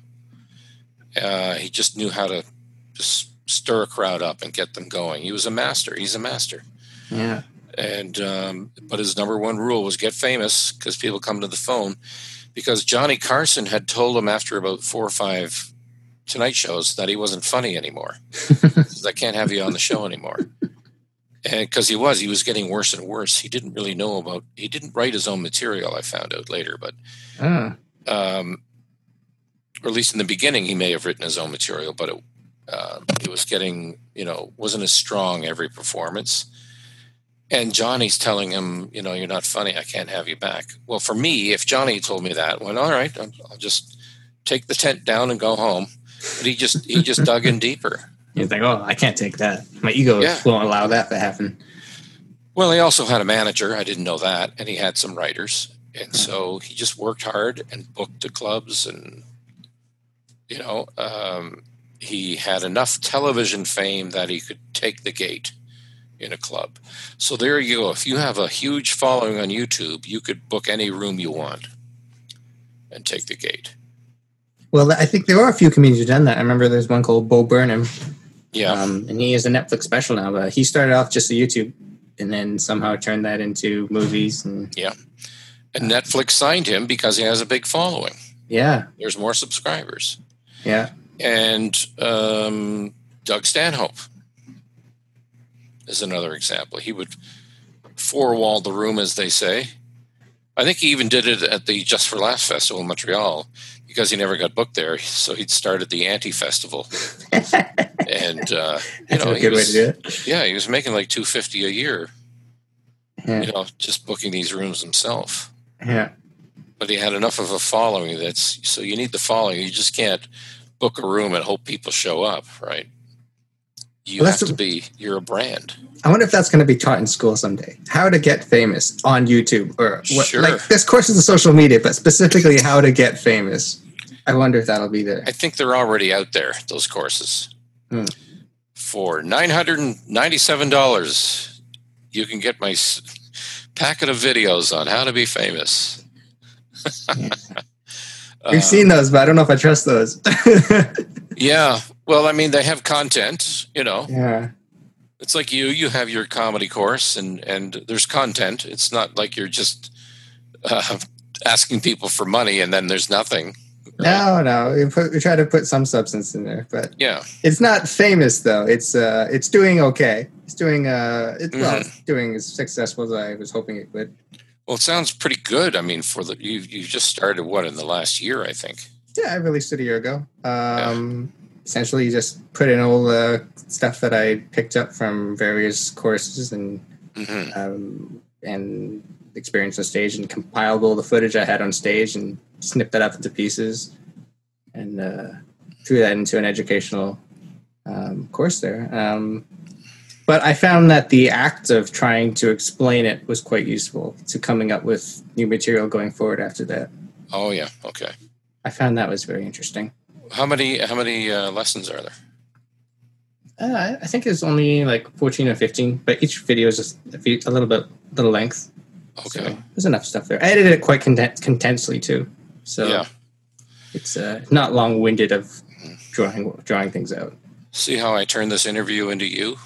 Uh, he just knew how to just stir a crowd up and get them going. He was a master. He's a master. yeah And um, but his number one rule was get famous because people come to the phone. Because Johnny Carson had told him after about four or five Tonight shows that he wasn't funny anymore. I can't have you on the show anymore. And because he was, he was getting worse and worse. He didn't really know about. He didn't write his own material. I found out later, but oh. um, or at least in the beginning, he may have written his own material, but it, uh, it was getting, you know, wasn't as strong every performance. And Johnny's telling him, you know, you're not funny. I can't have you back. Well, for me, if Johnny told me that, well, all right, I'll just take the tent down and go home. But he just he just dug in deeper. He's like, oh, I can't take that. My ego Yeah. won't allow that to happen. Well, he also had a manager. I didn't know that, and he had some writers, and so he just worked hard and booked the clubs, and you know, um, he had enough television fame that he could take the gate in a club. So there you go. If you have a huge following on YouTube, you could book any room you want and take the gate. Well, I think there are a few comedians who've done that. I remember there's one called Bo Burnham, Yeah, um, and he has a Netflix special now. But he started off just a YouTube, and then somehow turned that into movies. And yeah. And Netflix signed him because he has a big following. Yeah. There's more subscribers. Yeah. And um, Doug Stanhope is another example. He would four wall the room, as they say. I think he even did it at the Just for Laughs Festival in Montreal because he never got booked there. So he'd started the Anti Festival, and uh, you know, a he was, to do it. yeah, he was making like two fifty a year. Yeah. You know, just booking these rooms himself. Yeah. But he had enough of a following that's so you need the following. You just can't book a room and hope people show up, right? You Well, have to be. You're a brand. I wonder if that's going to be taught in school someday. How to get famous on YouTube or what, Sure. like there's courses of social media, but specifically how to get famous. I wonder if that'll be there. I think they're already out there. Those courses Hmm. for nine hundred and ninety-seven dollars. You can get my s- packet of videos on how to be famous. Yeah. We've seen those, but I don't know if I trust those. yeah. Well, I mean, they have content. You know, yeah. it's like you. You have your comedy course, and and there's content. It's not like you're just uh, asking people for money and then there's nothing. No, no. We, put, we try to put some substance in there, but Yeah. it's not famous though. It's uh, it's doing okay. It's doing uh, it's well, Mm-hmm. it's doing as successful as I was hoping it would. Well, it sounds pretty good. I mean, for the you you just started what in the last year, I think. Yeah, I released it a year ago. Um, Essentially, you just put in all the stuff that I picked up from various courses and hmm um, and experience on stage, and compiled all the footage I had on stage and snipped that up into pieces, and uh, threw that into an educational um, course there. Um, but I found that the act of trying to explain it was quite useful to coming up with new material going forward after that. Oh yeah. Okay. I found that was very interesting. How many how many uh, lessons are there? Uh, I think it's only like 14 or 15, but each video is just a, few, a little bit, little length. So Okay. there's enough stuff there. I edited it quite content, contensely too. So Yeah. it's uh, not long winded of drawing drawing things out. See how I turn this interview into you?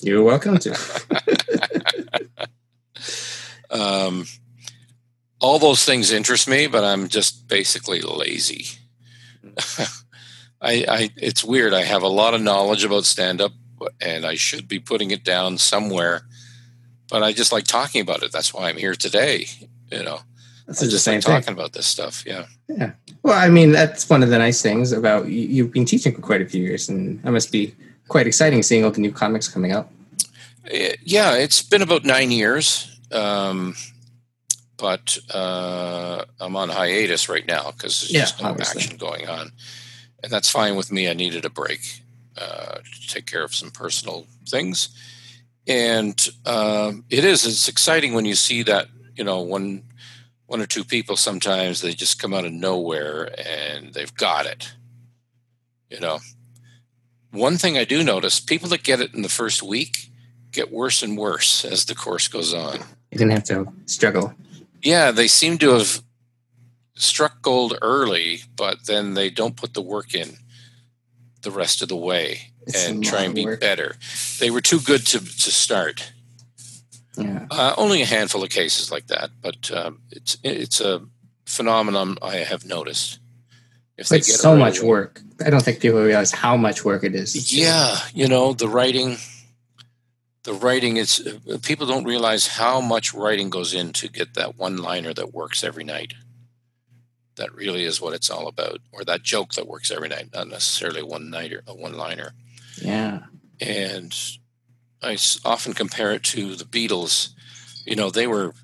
You're welcome to. Um, all those things interest me, but I'm just basically lazy. I, I it's weird. I have a lot of knowledge about stand up, and I should be putting it down somewhere, but I just like talking about it. That's why I'm here today. You know, This is the just same like thing. talking about this stuff. Yeah. Yeah. Well, I mean, that's one of the nice things about you, you've been teaching for quite a few years, and that must be quite exciting seeing all the new comics coming out. Eh, Yeah, it's been about nine years, um, but uh, I'm on hiatus right now because there's Yeah, just no obviously. action going on, and that's fine with me. I needed a break uh, to take care of some personal things, and um, it is. It's exciting when you see that you know one one or two people sometimes they just come out of nowhere and they've got it. You know, one thing I do notice: people that get it in the first week get worse and worse as the course goes on. You didn't have to struggle. Yeah, they seem to have struck gold early, but then they don't put the work in the rest of the way It's and try and be work. better. They were too good to, to start. Yeah. Uh, only a handful of cases like that, but um, it's it's a phenomenon I have noticed. If It's it so much work. I don't think people realize how much work it is. Yeah, you know the writing. The writing is uh, people don't realize how much writing goes in to get that one liner that works every night. That really is what it's all about, or that joke that works every night, not necessarily one nighter, a one liner. Yeah. And I s- often compare it to the Beatles. You know, they were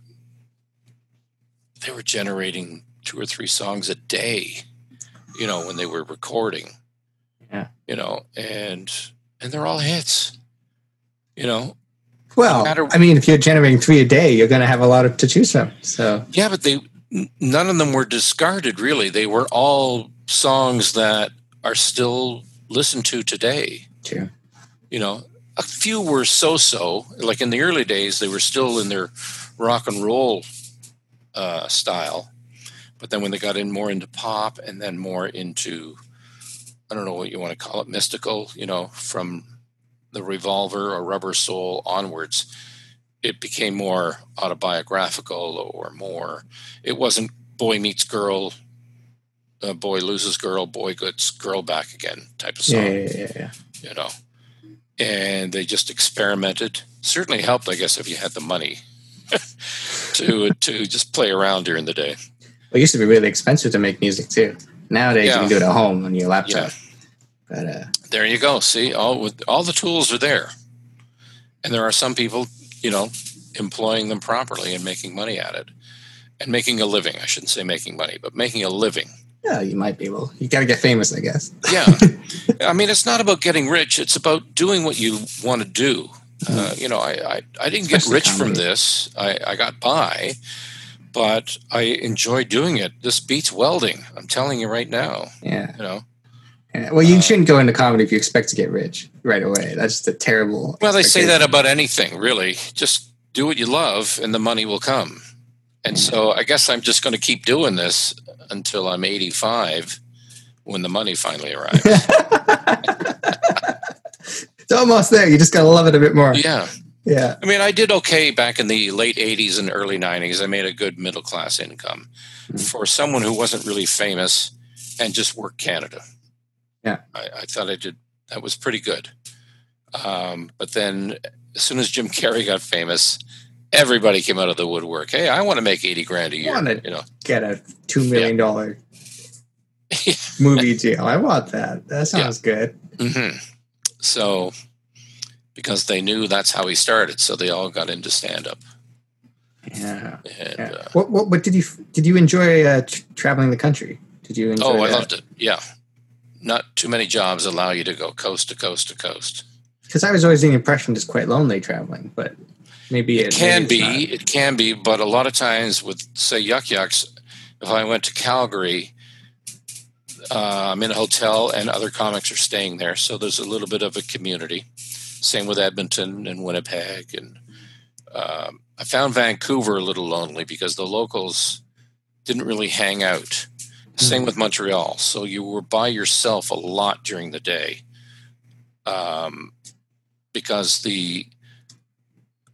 they were generating two or three songs a day. You know, when they were recording Yeah. you know, and and they're all hits. You know, Well, No matter- I mean, if you're generating three a day, you're going to have a lot of to choose from. So yeah, but they none of them were discarded. Really, they were all songs that are still listened to today. true. You know, a few were so-so. Like in the early days, they were still in their rock and roll uh, style, but then when they got in more into pop and then more into I don't know what you want to call it, mystical. You know, from the Revolver or Rubber Soul onwards, it became more autobiographical or more. It wasn't boy meets girl, uh, boy loses girl, boy gets girl back again type of song. Yeah, yeah, yeah, yeah. You know, and they just experimented. Certainly helped, I guess, if you had the money to to just play around during the day. Well, it used to be really expensive to make music too. Nowadays, Yeah. you can do it at home on your Yeah, laptop. But uh, there you go. See, all with all the tools are there, and there are some people, you know, employing them properly and making money at it, and making a living. I shouldn't say making money, but making a living. Yeah, you might be able. You got to get famous, I guess. Yeah, I mean, it's not about getting rich; it's about doing what you want to do. Uh, you know, I, I I didn't get Especially rich from this. I I got by, but I enjoy doing it. This beats welding. I'm telling you right now. Yeah. You know. yeah. Well, you Uh, shouldn't go into comedy if you expect to get rich right away. That's just a terrible. Well, they say that about anything, really. Just do what you love, and the money will come. And so, I guess I'm just going to keep doing this until I'm 85, when the money finally arrives. it's almost there. You just got to love it a bit more. yeah, Yeah. I mean, I did okay back in the late 80s and early 90s. I made a good middle class income for someone who wasn't really famous and just worked Canada. Yeah. I, I thought I did, that was pretty good. Um, but then as soon as Jim Carrey got famous, everybody came out of the woodwork. Hey, I want to make 80 grand a year. You know, Get a $2 million movie deal. I want that. That sounds good. hmm So, because they knew that's how he started, so they all got into stand up. Yeah. And yeah. uh, what, what, what did you, did you enjoy uh, tr- traveling the country? Did you enjoy oh, I loved it. Yeah. Not too many jobs allow you to go coast to coast to coast. Because I was always the impression it's quite lonely traveling, but maybe It can maybe be, it can be, but a lot of times with say Yuk Yuk's, if I went to Calgary, uh, I'm in a hotel and other comics are staying there, so there's a little bit of a community. Same with Edmonton and Winnipeg, and um, I found Vancouver a little lonely because the locals didn't really hang out. Same with Montreal, so you were by yourself a lot during the day, um, because the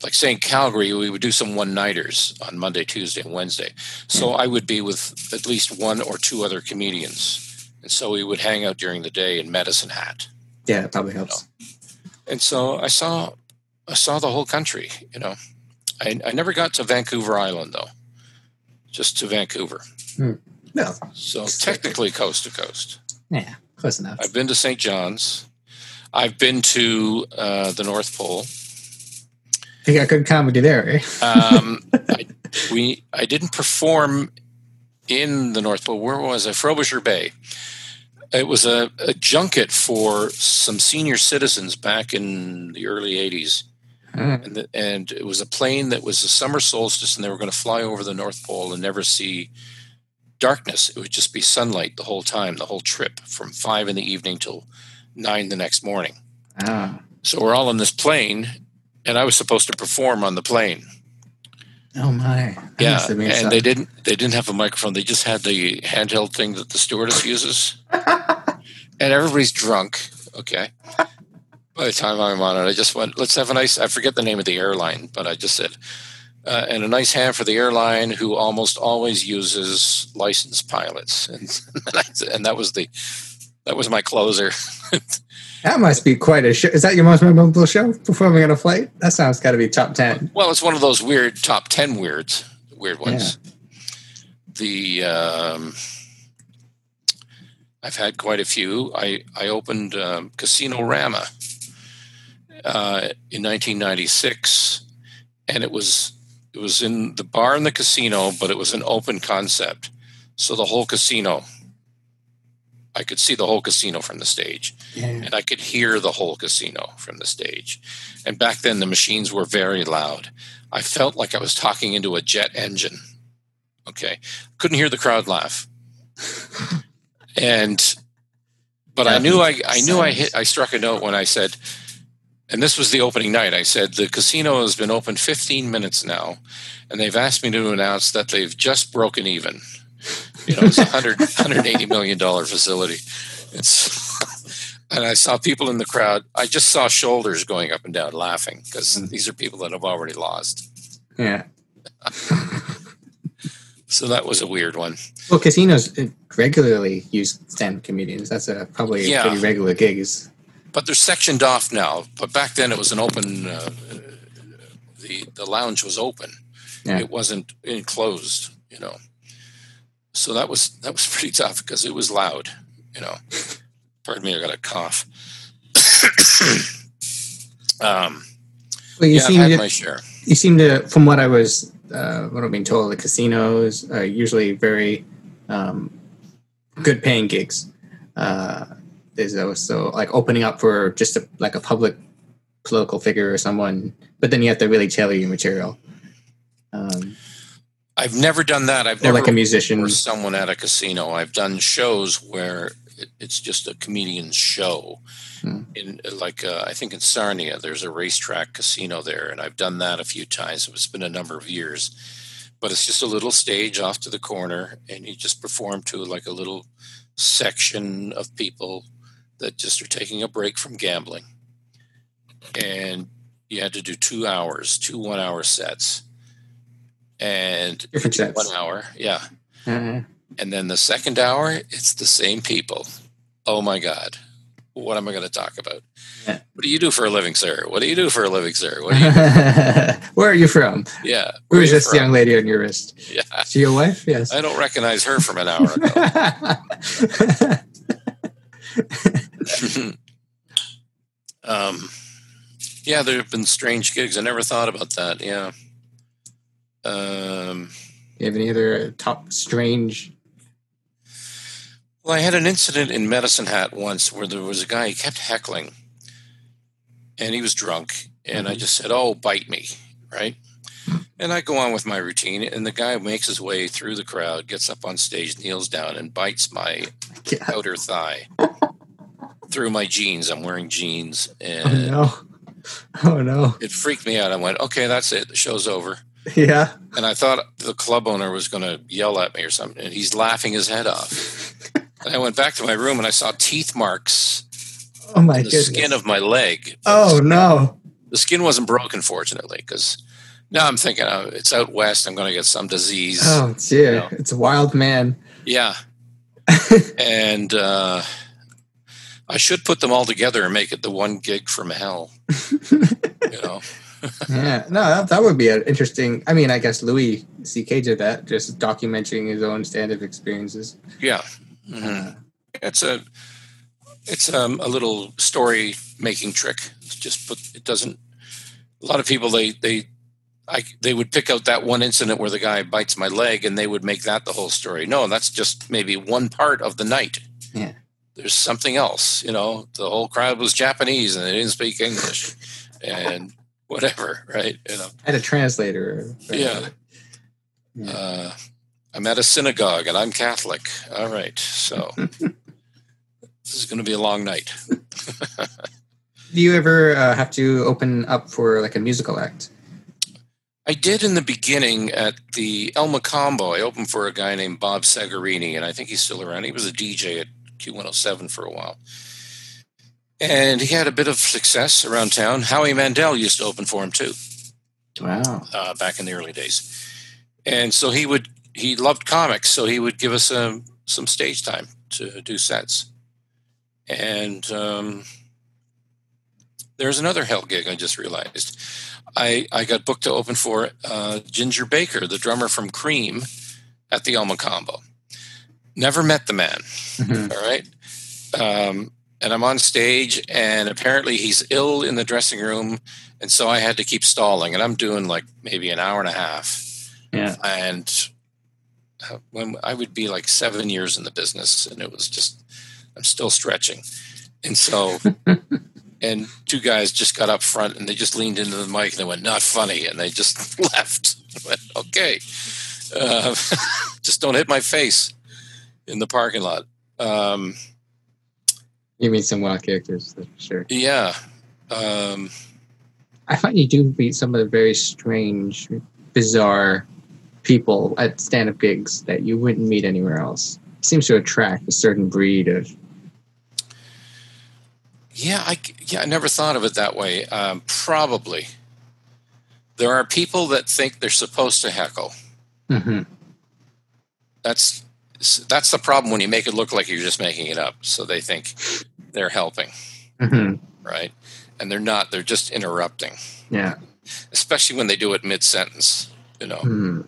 like saying Calgary, we would do some one nighters on Monday, Tuesday, and Wednesday. So I would be with at least one or two other comedians. And so we would hang out during the day in Medicine Hat. Yeah, it probably helps. And so I saw I saw the whole country, you know. I, I never got to Vancouver Island though. Just to Vancouver. No, So technically coast to coast. yeah, close enough. I've been to St. John's. I've been to uh, the North Pole. You got good comedy there, eh? um, I, we I didn't perform in the North Pole. Where was I? Frobisher Bay. It was a, a junket for some senior citizens back in the early '80s, Mm. and, the, and it was a plane that was the summer solstice, and they were going to fly over the North Pole and never see darkness. It would just be sunlight the whole time, the whole trip, from five in the evening till nine the next morning. Ah. So we're all in this plane, and I was supposed to perform on the plane. Oh my! That Yeah, must have been and something. they didn't they didn't have a microphone. They just had the handheld thing that the stewardess uses, and everybody's drunk. Okay. By the time I'm on it, I just went, "Let's have a nice." I forget the name of the airline, but I just said, uh, "And a nice hand for the airline who almost always uses licensed pilots," and and that was the that was my closer. That must be quite a show. Is that your most memorable show? Performing on a flight? That sounds got to be top ten. Well, it's one of those weird top ten weirds, weird ones. The um, I've had quite a few. I I opened um, Casino Rama uh, in 1996, and it was it was in the bar in the casino, but it was an open concept, so the whole casino. I could see the whole casino from the stage Yeah. and I could hear the whole casino from the stage. And back then, the machines were very loud. I felt like I was talking into a jet engine. Okay, couldn't hear the crowd laugh, and but I knew I I knew I hit I struck a note when I said, and this was the opening night. I said the casino has been open 15 minutes now, and they've asked me to announce that they've just broken even. You know, it's a 100 180 million dollar facility. It's and I saw people in the crowd. I just saw shoulders going up and down, laughing because Mm. these are people that have already lost. Yeah. So that was a weird one. Well, casinos uh, regularly use stand-up comedians. That's a probably Yeah. pretty regular gig. Is But they're sectioned off now. But back then, it was an open. Uh, the the lounge was open. Yeah. It wasn't enclosed. You know. So that was that was pretty tough because it was loud. You know. Pardon me, I got a cough. um, well, you yeah, I've seem had to, my share. you seem to, from what I was, uh, what I've been told, the casinos are usually very um, good paying gigs. Uh, there's also like opening up for just a, like a public political figure or someone, but then you have to really tailor your material. Um, I've never done that. I've or never like a musician. or someone at a casino. I've done shows where it, it's just a comedian's show. Hmm. In like uh, I think in Sarnia, there's a racetrack casino there, and I've done that a few times. It's been a number of years, but it's just a little stage off to the corner, and you just perform to like a little section of people that just are taking a break from gambling, and you had to do two hours, two one-hour sets, and Different sets. one hour, yeah. Uh, And then the second hour, it's the same people. Oh my God. What am I going to talk about? Yeah. What do you do for a living, sir? What do you do for a living, sir? What do you, Where are you from? yeah. Who is this from? young lady on your wrist? Yeah. Is she your wife? Yes. I don't recognize her from an hour ago. um, yeah, there have been strange gigs. I never thought about that. Yeah. Um, you have any other top strange? Well, I had an incident in Medicine Hat once where there was a guy, he kept heckling and he was drunk. And I Mhm. just said, Oh, bite me. Right. And I go on with my routine. And the guy makes his way through the crowd, gets up on stage, kneels down, and bites my Yeah. outer thigh through my jeans. I'm wearing jeans. Oh And no! Oh no! it freaked me out. I went, Okay, that's it. The show's over. Yeah. And I thought the club owner was going to yell at me or something. And he's laughing his head off. And I went back to my room and I saw teeth marks Oh my the goodness! skin of my leg. oh no! The skin wasn't broken, fortunately, because now I'm thinking oh, it's out west. I'm going to get some disease. Oh dear! No. It's a wild man. Yeah. and uh, I should put them all together and make it the one gig from hell. you know? Yeah. No, that, that would be an interesting. I mean, I guess Louis C.K. did that, just documenting his own stand-up experiences. Yeah. Mhm. It's a it's um, a little story making trick. It's just put it doesn't. A lot of people they they. I, they would pick out that one incident where the guy bites my leg and they would make that the whole story. No, that's just maybe one part of the night. Yeah. There's something else, you know. The whole crowd was Japanese and they didn't speak English, and whatever, right? You know. I had a translator. Yeah. Yeah. Uh, I'm at a synagogue and I'm Catholic. All right, so this is going to be a long night. Do you ever uh, have to open up for like a musical act? I did in the beginning at the El Mocambo. I opened for a guy named Bob Segarini, and I think he's still around. He was a DJ at Q107 for a while. And he had a bit of success around town. Howie Mandel used to open for him too. Wow. uh, back in the early days. And so he would he loved comics, so he would give us um, some stage time to do sets. And um, there's another hell gig I just realized. I I got booked to open for uh, Ginger Baker, the drummer from Cream, at the El Mocambo. Never met the man. Mhm. All right. Um, and I'm on stage, and apparently he's ill in the dressing room. And so I had to keep stalling. And I'm doing like maybe an hour and a half. Yeah. And uh, when I would be like seven years in the business, and it was just, I'm still stretching. And so, and two guys just got up front and they just leaned into the mic and they went, not funny. And they just left. I went, okay. Uh, just don't hit my face in the parking lot. Um, You meet some wild characters, for sure. yeah. Um, I find you do meet some of the very strange, bizarre people at stand-up gigs that you wouldn't meet anywhere else. It seems to attract a certain breed of Yeah, I yeah I never thought of it that way. Um, probably there are people that think they're supposed to heckle. hmm That's that's the problem when you make it look like you're just making it up. So they think they're helping, hmm right? And they're not. They're just interrupting, Yeah. especially when they do it mid sentence. You know, Hmm.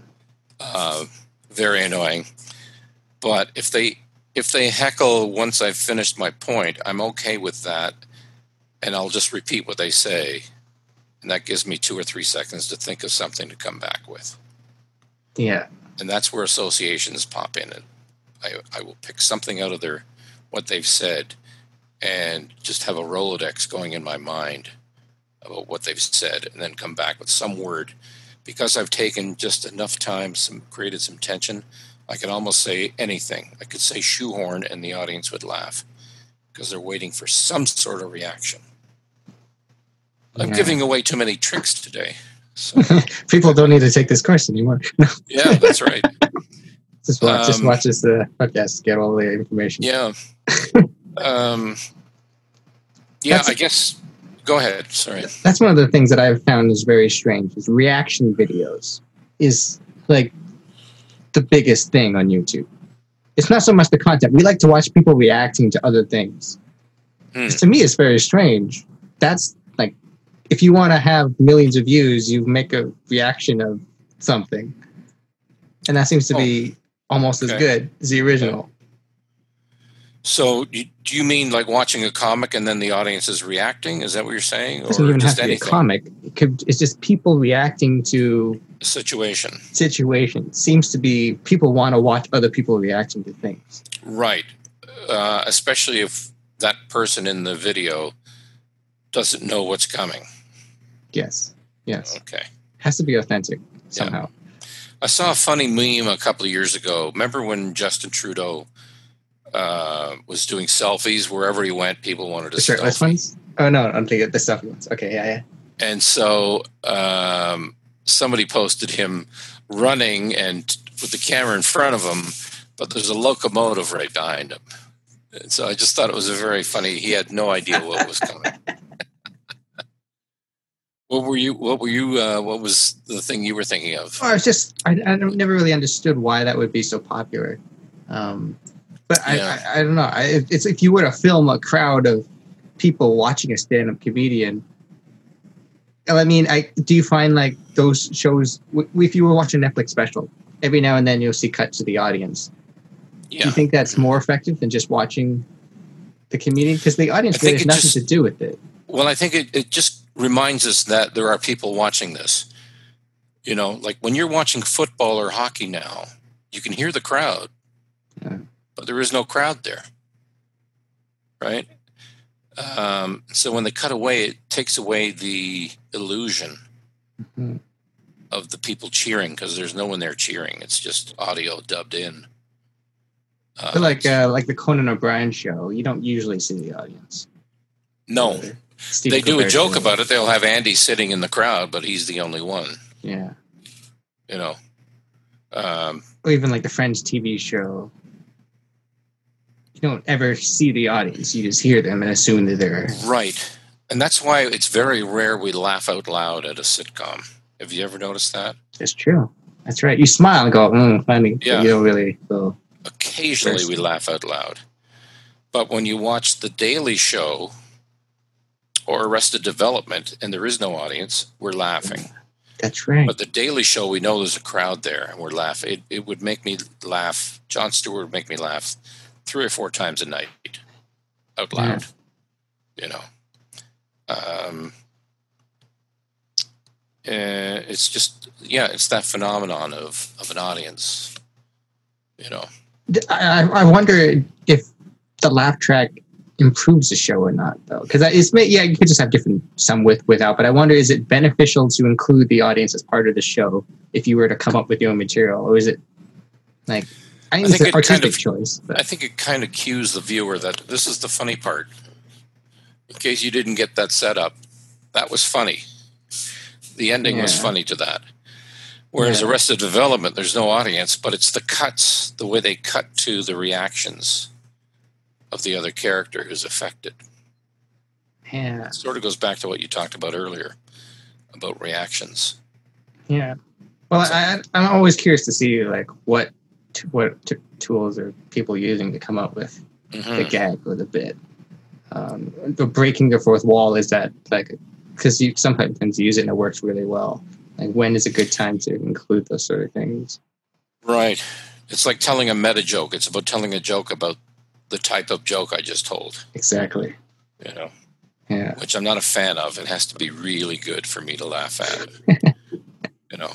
uh, very annoying. But if they if they heckle once I've finished my point, I'm okay with that, and I'll just repeat what they say, and that gives me two or three seconds to think of something to come back with. Yeah. and that's where associations pop in and I, I will pick something out of their what they've said and just have a rolodex going in my mind about what they've said and then come back with some word. Because i've taken just enough time some created some tension i can almost say anything. I could say shoehorn and the audience would laugh because they're waiting for some sort of reaction. I'm giving away too many tricks today so, People don't need to take this course anymore. yeah that's right just watch, just Um, watch this uh, podcast get all the information. Yeah. um, yeah, That's- I guess. Go ahead. Sorry. That's one of the things that I've found is very strange. Is reaction videos is like the biggest thing on YouTube. It's not so much the content. We like to watch people reacting to other things. Hmm. To me, it's very strange. That's like if you want to have millions of views, you make a reaction of something, and that seems to be almost as Oh. Good as the original. So, do you mean like watching a comic and then the audience is reacting? Is that what you're saying, It doesn't or even have just to be a comic. It could. It's just people reacting to A situation, situation. Seems to be people want to watch other people reacting to things. right? Uh, especially if that person in the video doesn't know what's coming. Yes. Yes. Okay. Has to be authentic somehow. I saw a funny meme a couple of years ago. Remember when Justin Trudeau uh, was doing selfies wherever he went? People wanted to The shirtless selfie. ones? Oh no, I'm thinking the stuffy ones. Okay, yeah, yeah. And so um, somebody posted him running and with the camera in front of him, but there's a locomotive right behind him. And so I just thought it was a very funny. He had no idea what was coming. What were you? What were you? Uh, what was the thing you were thinking of? Oh, was just I, I never really understood why that would be so popular. Um, but Yeah. I, I, I don't know. I, it's if you were to film a crowd of people watching a stand-up comedian. I mean, I do you find like those shows? If you were watching a Netflix special, every now and then you'll see cuts to the audience. Do you think that's more effective than just watching the comedian? Because the audience really has nothing just- to do with it. Well, I think it, it just reminds us that there are people watching this. You know, like when you're watching football or hockey now, you can hear the crowd, Yeah. but there is no crowd there. Right? Um, so when they cut away, it takes away the illusion Mhm. of the people cheering because there's no one there cheering. It's just audio dubbed in. Uh, like uh, like the Conan O'Brien show, you don't usually see the audience. no, Stephen they do a joke about it. They'll have Andy sitting in the crowd, but he's the only one. Yeah. You know, um, or even like the Friends TV show. You don't ever see the audience; you just hear them and assume that they're. right. And that's why it's very rare we laugh out loud at a sitcom. Have you ever noticed that? It's true. That's right. You smile and go, mm, "Funny." Yeah. You don't really go. Occasionally we laugh out loud. But when you watch The Daily Show or Arrested Development and there is no audience, we're laughing. That's right. But The Daily Show, we know there's a crowd there and we're laughing. It, it would make me laugh. Jon Stewart would make me laugh three or four times a night out loud. You know. Um, uh, it's just, yeah, it's that phenomenon of, of an audience. You know, I wonder if the laugh track improves the show or not, though. Because it's yeah, you could just have different some with without. But I wonder, is it beneficial to include the audience as part of the show if you were to come up with your own material, or is it like? I think, I think it's an it kind of- choice. But I think it kind of cues the viewer that this is the funny part. In case you didn't get that set up that was funny. The ending was funny to that. Whereas Yeah. Arrested Development, there's no audience, but it's the cuts, the way they cut to the reactions of the other character who's affected. Yeah. It sort of goes back to what you talked about earlier about reactions. Yeah. Well, I, I'm always curious to see like what t- what t- tools are people using to come up with the Mhm. gag or the bit. Um, the breaking the fourth wall is that like because you sometimes use it and it works really well. Like when is a good time to include those sort of things? Right. It's like telling a meta joke. It's about telling a joke about the type of joke I just told, Exactly. you know, Yeah. which I'm not a fan of. It has to be really good for me to laugh at it, you know.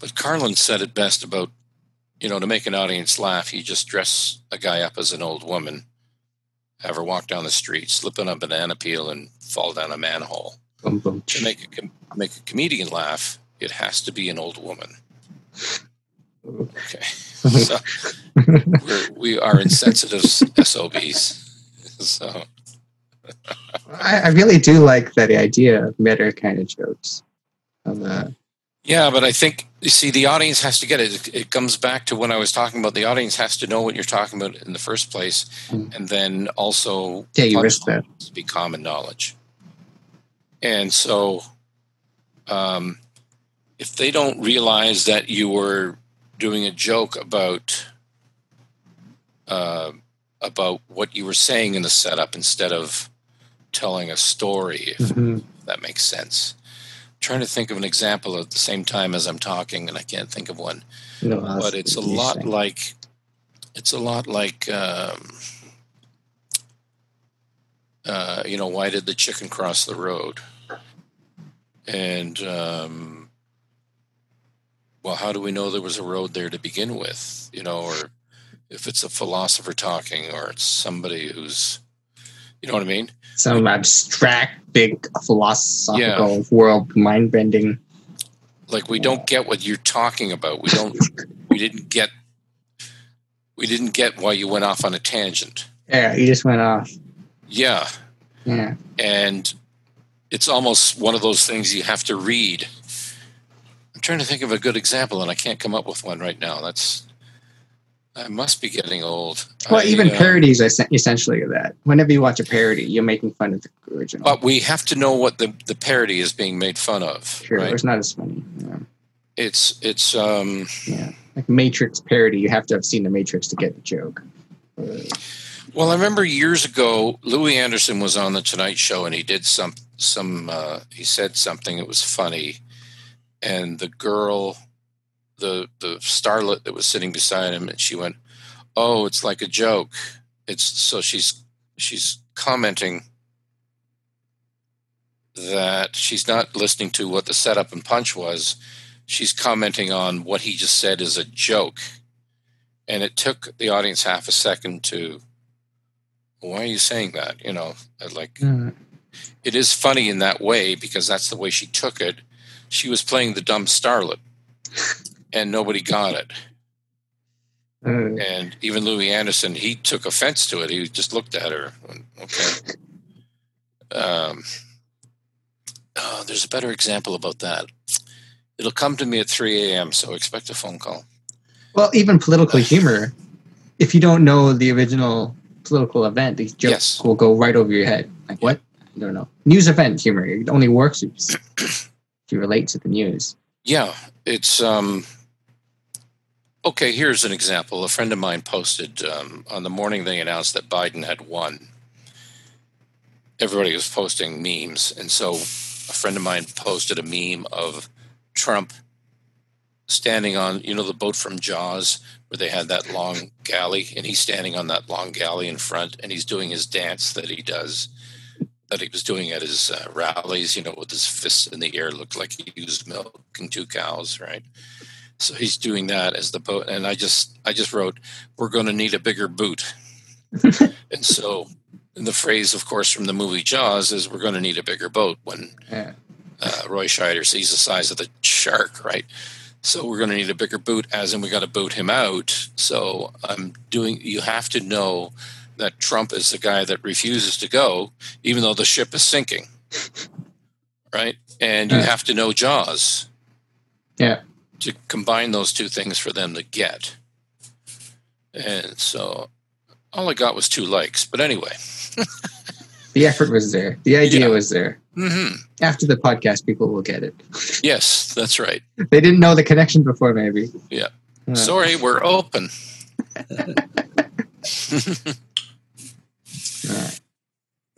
But Carlin said it best about, you know, to make an audience laugh, you just dress a guy up as an old woman, have her walk down the street, slip on a banana peel, and fall down a manhole. Boom boom. To make a, com- make a comedian laugh, it has to be an old woman. Okay. So we're, we are insensitive SOBs. So, I, I really do like that idea of meta kind of jokes. Yeah, but I think, you see, the audience has to get it. It comes back to when I was talking about the audience has to know what you're talking about in the first place. Mm. And then also yeah, you risk that. to be common knowledge. And so, um, if they don't realize that you were doing a joke about uh, about what you were saying in the setup instead of telling a story, if Mhm. that makes sense. trying to think of an example at the same time as I'm talking, and I can't think of one. No, But it's a lot like it's a lot like um, uh, you know why did the chicken cross the road and um, well how do we know there was a road there to begin with you know or if it's a philosopher talking or it's somebody who's you know what i mean some abstract, big philosophical world mind bending. like we don't get what you're talking about we don't we didn't get we didn't get why you went off on a tangent Yeah, you just went off. yeah Yeah. and it's almost one of those things you have to read. I'm trying to think of a good example, and I can't come up with one right now. That's I must be getting old. Well, I, even uh, parodies are essentially that. Whenever you watch a parody, you're making fun of the original. but we have to know what the, the parody is being made fun of. sure, right? it's not as funny. Yeah. It's it's um yeah. Like Matrix parody, you have to have seen the Matrix to get the joke. Uh, well, I remember years ago, Louie Anderson was on the Tonight Show, and he did some some uh, he said something that was funny, and the girl, the the starlet that was sitting beside him, and she went, "Oh, it's like a joke." It's so she's she's commenting that she's not listening to what the setup and punch was. She's commenting on what he just said is a joke, and it took the audience half a second to. Why are you saying that? You know, like uh, it is funny in that way because that's the way she took it. She was playing the dumb starlet, and nobody got it. uh, And even Louie Anderson, he took offense to it. He just looked at her. Okay. Um, oh, there's a better example about that. It'll come to me at 3 a.m., so expect a phone call. well, even political humor, if you don't know the original political event, these jokes Yes. will go right over your head. Like, what? I don't know. News event humor, it only works you, you relate to the news. Yeah, it's um okay, here's an example. A friend of mine posted um, on the morning they announced that Biden had won. Everybody was posting memes, and so a friend of mine posted a meme of Trump standing on, you know, the boat from Jaws where they had that long galley, and he's standing on that long galley in front, and he's doing his dance that he does, that he was doing at his uh, rallies, you know, with his fists in the air, looked like he was milking two cows, right? So he's doing that as the boat, and I just, I just wrote, "We're going to need a bigger boot," and so. And the phrase, of course, from the movie Jaws is "We're going to need a bigger boat." When Yeah. uh, Roy Scheider sees the size of the shark, right? So we're going to need a bigger boot, as in we got to boot him out. So I'm doing. You have to know that Trump is the guy that refuses to go, even though the ship is sinking, right? And you have to know Jaws. Yeah. To combine those two things for them to get, and so all I got was two likes. But anyway, The effort was there. The idea Yeah. was there. hmm After the podcast, people will get it. Yes, that's right. They didn't know the connection before, maybe. Yeah. Uh, Sorry, we're open. Alright.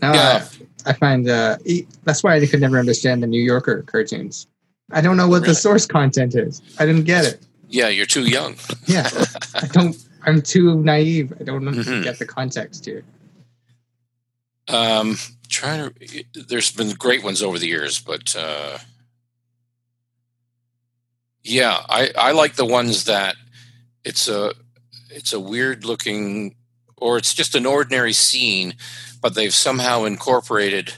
No, Yeah. I, I find uh, that's why I could never understand the New Yorker cartoons. I don't know what Really? the source content is. I didn't get it. Yeah, you're too young. Yeah, I don't. I'm too naive. I don't Mhm. get the context here. Um, trying to. There's been great ones over the years, but uh, yeah, I I like the ones that it's a it's a weird looking or it's just an ordinary scene, but they've somehow incorporated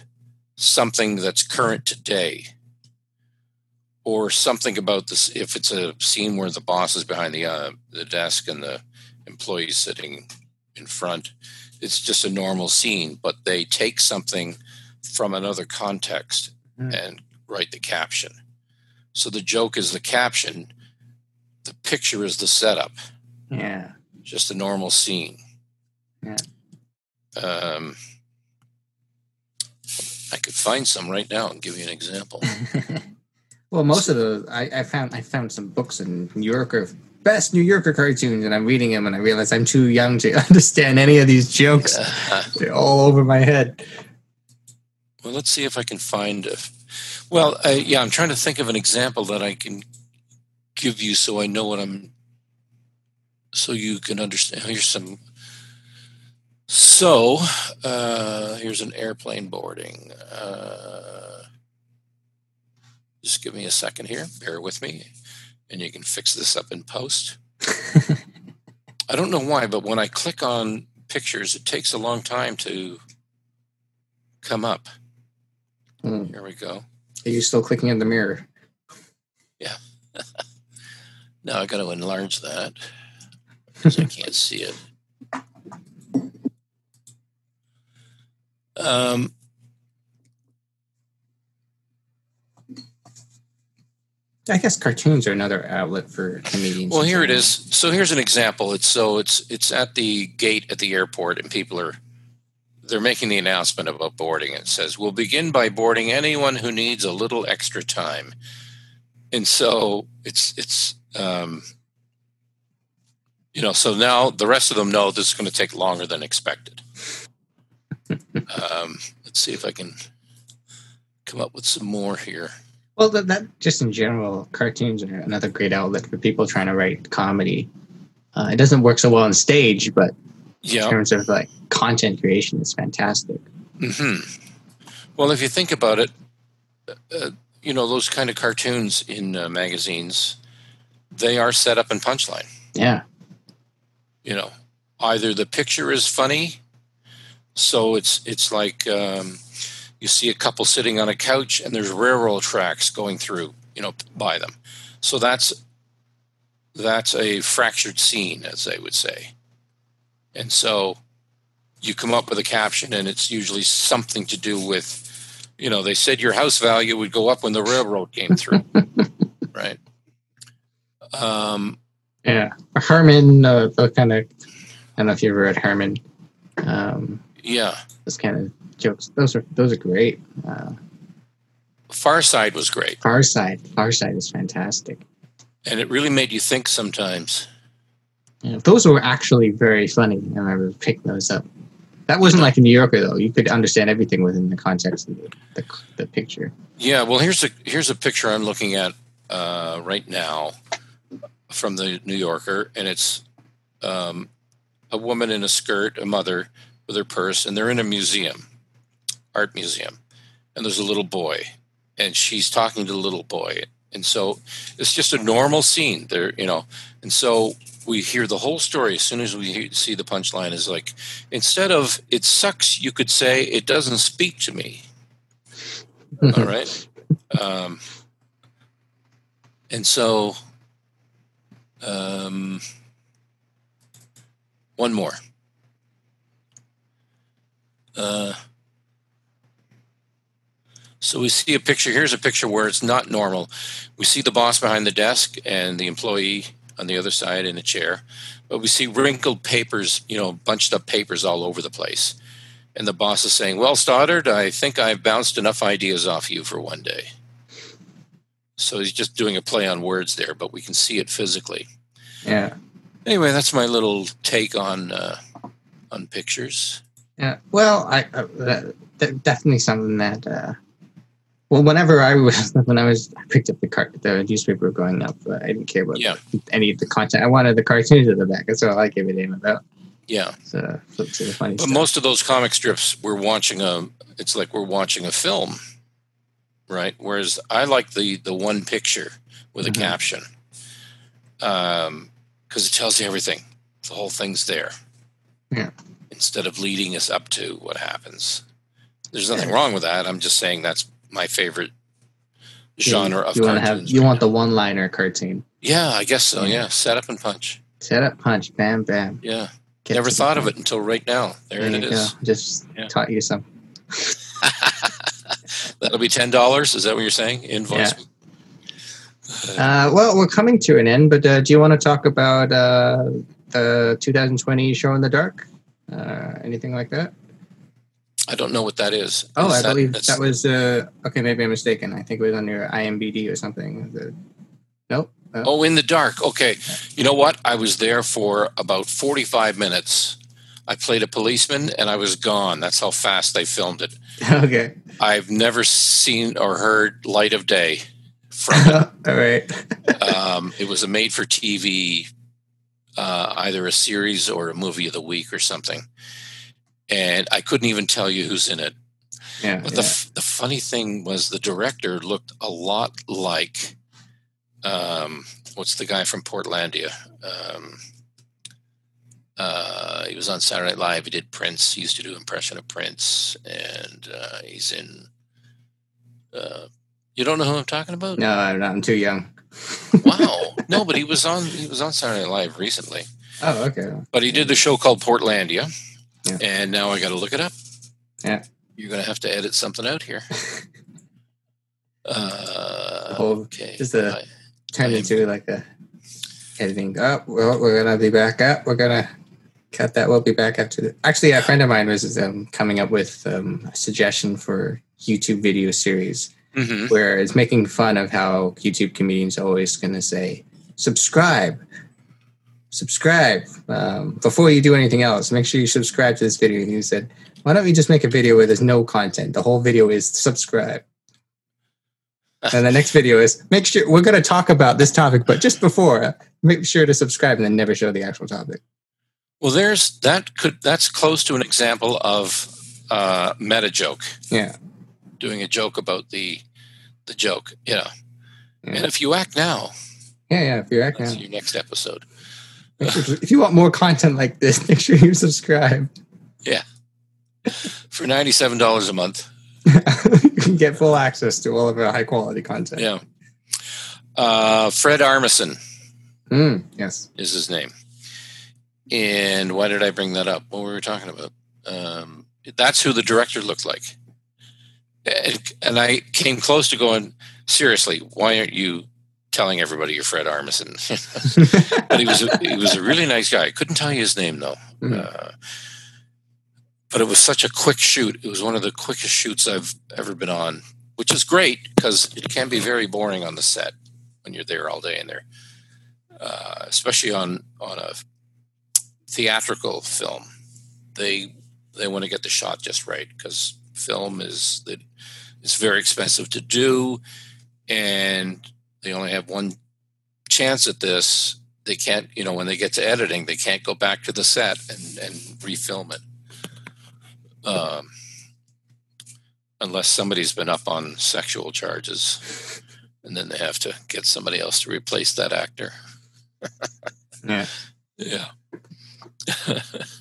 something that's current today. Or something about this. If it's a scene where the boss is behind the uh, the desk and the employees sitting in front, it's just a normal scene, but they take something from another context Hmm. and write the caption. So the joke is the caption, the picture is the setup, Yeah. just a normal scene. Yeah. Um, I could find some right now and give you an example. well, most of the I, I found I found some books in New Yorker best New Yorker cartoons, and I'm reading them, and I realize I'm too young to understand any of these jokes. Uh, They're all over my head. well, let's see if I can find. A, well, uh, yeah, I'm trying to think of an example that I can give you so I know what I'm. So you can understand. Here's some. So uh, here's an airplane boarding. Uh, just give me a second here. Bear with me, and you can fix this up in post. I don't know why, but when I click on pictures, it takes a long time to come up. Hmm. Here we go. Are you still clicking in the mirror? Yeah. now I got to enlarge that because I can't see it. Um, I guess cartoons are another outlet for comedians. well, here it is. So here's an example. It's so it's it's at the gate at the airport, and people are they're making the announcement about boarding. It says, "We'll begin by boarding anyone who needs a little extra time." And so it's it's um, you know so now the rest of them know this is going to take longer than expected. Um, let's see if I can come up with some more here. Well, that, that just in general, cartoons are another great outlet for people trying to write comedy. Uh, it doesn't work so well on stage, but in terms of like content creation, it's fantastic. hmm Well, if you think about it, uh, you know those kind of cartoons in uh, magazines, they are set up in punchline. Yeah, You know, either the picture is funny, so it's it's like um, you see a couple sitting on a couch and there's railroad tracks going through, you know, by them. So that's that's a fractured scene, as they would say. And so you come up with a caption, and it's usually something to do with, you know, they said your house value would go up when the railroad came through, right? Um, yeah. Herman, uh, kind of, I don't know if you ever read Herman. Um, yeah, those kind of jokes. Those are those are great. Uh, Far Side was great, Far Side, Far Side is fantastic. and it really made you think sometimes. Yeah, those were actually very funny. I remember picking those up. That wasn't like a New Yorker though. You could understand everything within the context of the, the, the picture. Yeah, well, here's a here's a picture I'm looking at uh, right now from the New Yorker, and it's um, a woman in a skirt, a mother with her purse, and they're in a museum, art museum, and there's a little boy, and she's talking to the little boy, and so it's just a normal scene there, you know, and so we hear the whole story as soon as we see the punchline is like instead of it sucks, you could say it doesn't speak to me. All right. Um, and so, um, one more. Uh, so we see a picture. Here's a picture where it's not normal. We see the boss behind the desk and the employee on the other side in a chair, but we see wrinkled papers, you know, bunched up papers all over the place. and the boss is saying, "Well, Stoddard, I think I've bounced enough ideas off you for one day." So he's just doing a play on words there, but we can see it physically. Yeah. Anyway, that's my little take on uh, on pictures. Yeah. Well, I uh, that, that- definitely something that. Uh, well, whenever I was when I was I picked up the car the newspaper growing up, uh, I didn't care about Yeah. any of the content. I wanted the cartoons at the back. That's all I gave a damn about. Yeah, So flip to the funny but stuff. most of those comic strips, we're watching a. It's like we're watching a film, right? Whereas I like the the one picture with a Mhm. caption, um, because it tells you everything. The whole thing's there. Yeah. Instead of leading us up to what happens, there's nothing wrong with that. I'm just saying that's my favorite genre of you want to have you right want now. the one liner cartoon. Yeah, I guess so. Yeah. Yeah, set up and punch. Set up, punch, bam, bam. Yeah, Get never thought of point. it until right now. There, There it is. go. Just Yeah. taught you some. That'll be ten dollars. Is that what you're saying? Invoice. Uh, well, we're coming to an end, but uh, do you want to talk about uh, the 2020 Show in the Dark? Uh, anything like that? I don't know what that is. Oh, Is I believe that was. Uh, okay, maybe I'm mistaken. I think it was on your IMBD or something. The- nope. Uh, Oh, in the dark. Okay. You know what? I was there for about 45 minutes. I played a policeman and I was gone. That's how fast they filmed it. okay. I've never seen or heard light of day from it. All right. um, it was a made for TV, uh, either a series or a movie of the week or something. And I couldn't even tell you who's in it. Yeah. But yeah. the, f- the funny thing was the director looked a lot like um, what's the guy from Portlandia? Um, uh, he was on Saturday Night Live. He did Prince. He used to do impression of Prince, and uh, he's in. Uh, you don't know who I'm talking about? no, I'm not. I'm too young. Wow, no, but he was on. He was on Saturday Night Live recently. Oh, okay. But he did the show called Portlandia, Yeah. and now I got to look it up. Yeah. You're going to have to edit something out here. Uh, whole- okay. just a- I- Turned I- into like a editing. Oh, well, we're gonna be back up. We're gonna cut that. We'll be back after the. Actually, a friend of mine was um, coming up with um, a suggestion for YouTube video series Mhm. where it's making fun of how YouTube comedians are always going to say, subscribe, subscribe. Um, before you do anything else, make sure you subscribe to this video. And he said, why don't we just make a video where there's no content? The whole video is subscribe. And the next video is make sure we're going to talk about this topic, but just before, make sure to subscribe and then never show the actual topic. Well, there's that could that's close to an example of uh, meta joke, Yeah. Doing a joke about the the joke. You know, Yeah. and if you act now, Yeah. Yeah. If you're acting, that's your next episode. sure if you want more content like this, make sure you subscribe. Yeah, for ninety seven dollars a month. you can get full access to all of our high quality content. Yeah. Uh, Fred Armisen Mm, yes. is his name. And why did I bring that up? What were we talking about? Um, that's who the director looked like. And, and I came close to going, seriously, why aren't you telling everybody you're Fred Armisen? but he was a, he was a really nice guy. I couldn't tell you his name though. Mm. Uh, but it was such a quick shoot. It was one of the quickest shoots I've ever been on, which is great because it can be very boring on the set when you're there all day and there, uh, especially on on a theatrical film. They they want to get the shot just right because film is that it's very expensive to do, and they only have one chance at this. They can't, you know, when they get to editing, they can't go back to the set and and refilm it. Um, unless somebody's been up on sexual charges, and then they have to get somebody else to replace that actor. Yeah. Yeah.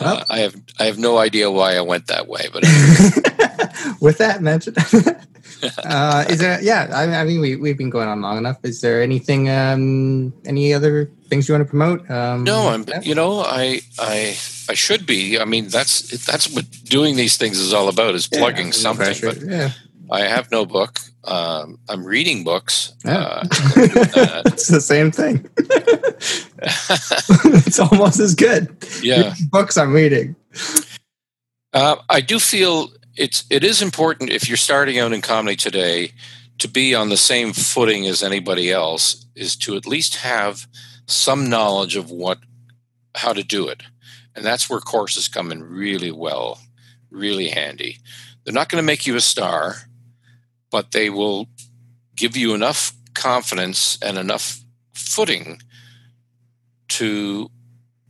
Well- Uh, I have I have no idea why I went that way, but With that mentioned, uh, is there? Yeah, I, I mean, we we've been going on long enough. Is there anything? Um, any other things you want to promote? Um, no, I'm yeah? you know I I I should be. I mean that's that's what doing these things is all about is plugging no something. pressure. But yeah, I have no book. Um, I'm reading books. Yeah. Uh, I'm doing that. it's the same thing. it's almost as good. Yeah. Books I'm reading. Uh, I do feel it's it is important if you're starting out in comedy today to be on the same footing as anybody else is to at least have some knowledge of what how to do it and that's where courses come in really well really handy they're not going to make you a star but they will give you enough confidence and enough footing to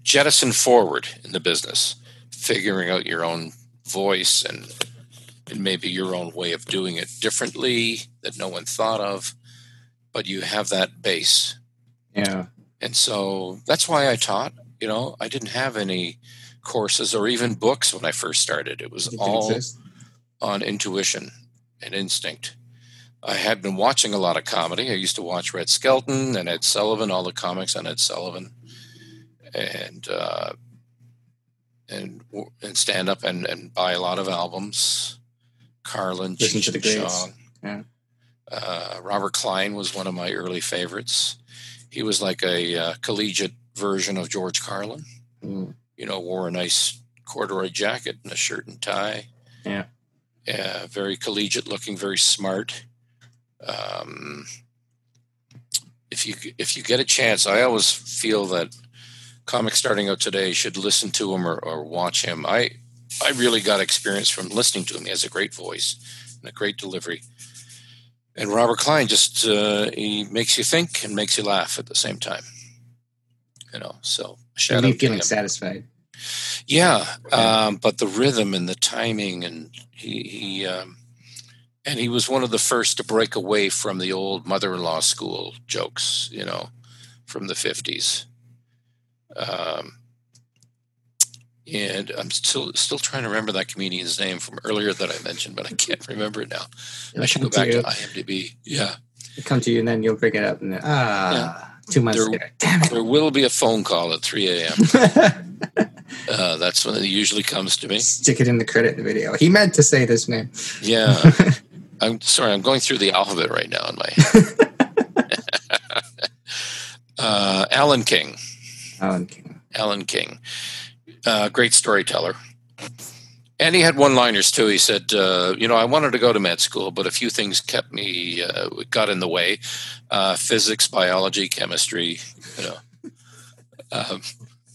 jettison forward in the business figuring out your own voice and and maybe your own way of doing it differently that no one thought of, but you have that base. Yeah. And so that's why I taught. You know, I didn't have any courses or even books when I first started. It was all exist. on intuition and instinct. I had been watching a lot of comedy. I used to watch Red Skelton and Ed Sullivan, all the comics on Ed Sullivan, and uh, and and stand up and, and buy a lot of albums. Carlin, Listen Cheech to the Chong. Yeah. Uh, Robert Klein was one of my early favorites. He was like a uh, collegiate version of George Carlin. Mm. You know, wore a nice corduroy jacket and a shirt and tie. Yeah. Yeah, very collegiate looking, very smart. Um, if you if you get a chance, I always feel that comics starting out today should listen to him or, or watch him. I I really got experience from listening to him. He has a great voice and a great delivery. And Robert Klein just uh, he makes you think and makes you laugh at the same time. You know, so shout out feeling satisfied. Yeah, um, but the rhythm and the timing, and he, he um, and he was one of the first to break away from the old mother-in-law school jokes. You know, from the fifties. Um, and I'm still still trying to remember that comedian's name from earlier that I mentioned, but I can't remember it now. It'll I should go back to, to, IMDb. Yeah, it come to you, and then you'll bring it up, and then ah, yeah. two months there, later, damn it. There will be a phone call at 3 a.m. uh, that's when it usually comes to me. Stick it in the credit video. He meant to say this name. Yeah, I'm sorry. I'm going through the alphabet right now in my. uh, Alan King. Alan King. Alan King uh, great storyteller. And he had one liners too. He said, uh, You know, I wanted to go to med school, but a few things kept me, uh, got in the way uh, physics, biology, chemistry. You know, um,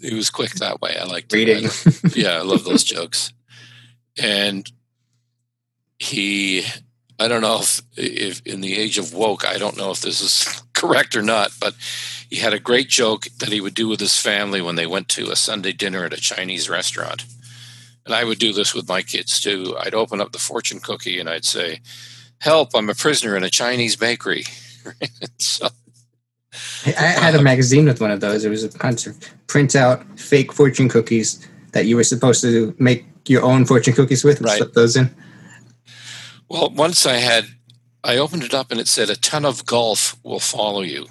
he was quick that way. I liked reading. yeah, I love those jokes. And he, I don't know if, if in the age of woke, I don't know if this is correct or not, but he had a great joke that he would do with his family when they went to a Sunday dinner at a Chinese restaurant. And I would do this with my kids too. I'd open up the fortune cookie and I'd say, Help, I'm a prisoner in a Chinese bakery. so, I had a magazine with one of those. It was a bunch of print out fake fortune cookies that you were supposed to make your own fortune cookies with and right. slip those in. Well, once I had, I opened it up and it said, A ton of golf will follow you.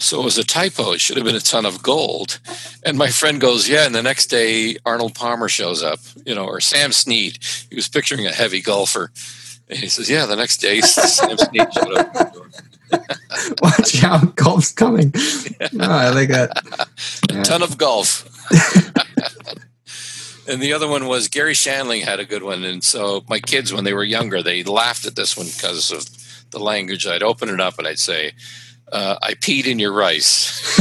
So it was a typo. It should have been a ton of gold. And my friend goes, Yeah. And the next day, Arnold Palmer shows up, you know, or Sam Snead. He was picturing a heavy golfer. And he says, Yeah, the next day, Sam Snead showed up. Watch out, golf's coming. Oh, I like that. Yeah. A ton of golf. and the other one was Garry Shandling had a good one. And so my kids, when they were younger, they laughed at this one because of the language. I'd open it up and I'd say, uh, I peed in your rice.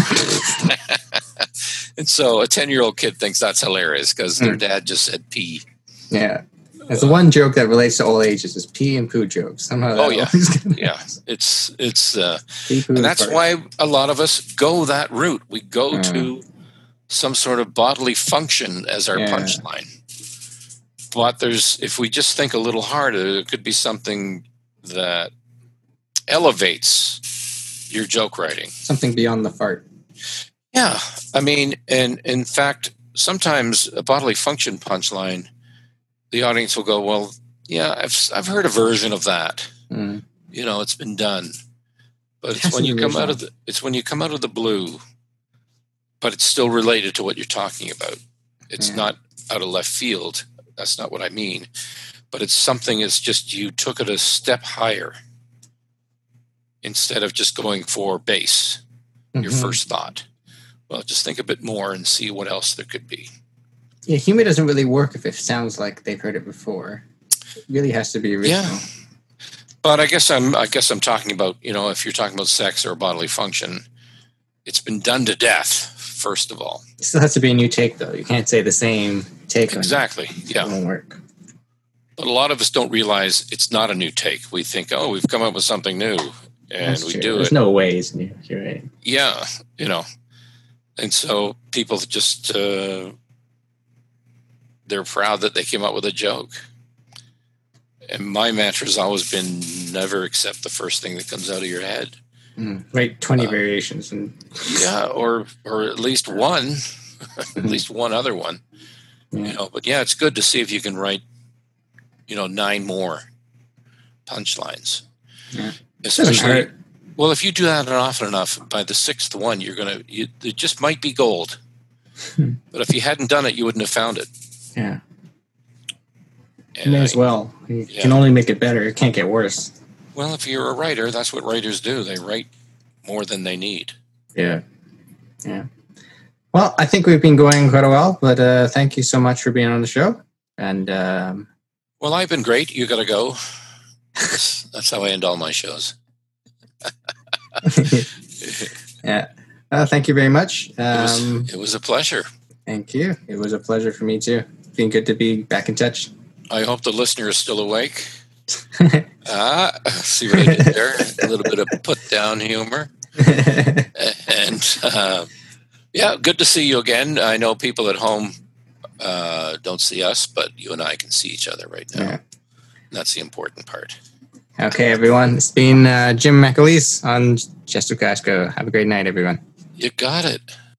and so a 10 year old kid thinks that's hilarious because their hmm. dad just said pee. Yeah. It's the one joke that relates to all ages is pee and poo jokes. Somehow oh yeah, yeah. It's it's uh, and that's why a lot of us go that route. We go to some sort of bodily function as our yeah. punchline. But there's if we just think a little harder, it could be something that elevates your joke writing. Something beyond the fart. Yeah. I mean, and in fact, sometimes a bodily function punchline, the audience will go, well, yeah, I've, I've heard a version of that. Mm. You know, it's been done. But it's when you come out of the it's when you come out of the blue, but it's still related to what you're talking about. It's yeah. not out of left field. That's not what I mean. But it's something it's just you took it a step higher instead of just going for base, mm-hmm. your first thought. Well, just think a bit more and see what else there could be. Yeah, humor doesn't really work if it sounds like they've heard it before. It really has to be original. Yeah. But I guess I'm I guess I'm talking about you know if you're talking about sex or bodily function, it's been done to death. First of all, It still has to be a new take, though. You can't say the same take. on it. exactly. It Yeah, won't work. but a lot of us don't realize it's not a new take. We think, oh, we've come up with something new, and That's we true. do There's it. no way it's new. You're right. yeah, you know, and so people just uh, they're proud that they came up with a joke. And my mantra has always been never accept the first thing that comes out of your head. Mm. Right, 20 Uh, variations. and Yeah, or or at least one, at least one other one. Yeah. You know, but yeah, it's good to see if you can write, you know, nine more punchlines. Yeah. Doesn't Especially, hurt. well, if you do that often enough, by the sixth one, you're gonna. You, it just might be gold. Hmm. but if you hadn't done it, you wouldn't have found it. Yeah. And May I- as well. You Yeah. can only make it better. It can't get worse. well, if you're a writer, that's what writers do. They write more than they need. Yeah. Yeah. Well, I think we've been going quite a while, but uh, thank you so much for being on the show. And um, Well, I've been great. You got to go. That's, how I end all my shows. yeah. Uh, thank you very much. It was, Um, it was a pleasure. thank you. It was a pleasure for me too. Been good to be back in touch. I hope the listener is still awake. Ah, see what I did there? A little bit of put down humor. And uh, yeah, good to see you again. I know people at home uh, don't see us, but you and I can see each other right now. Yeah. That's the important part. okay, everyone. It's been uh, Jim McAleese on Chester Casco. Have a great night, everyone. You got it.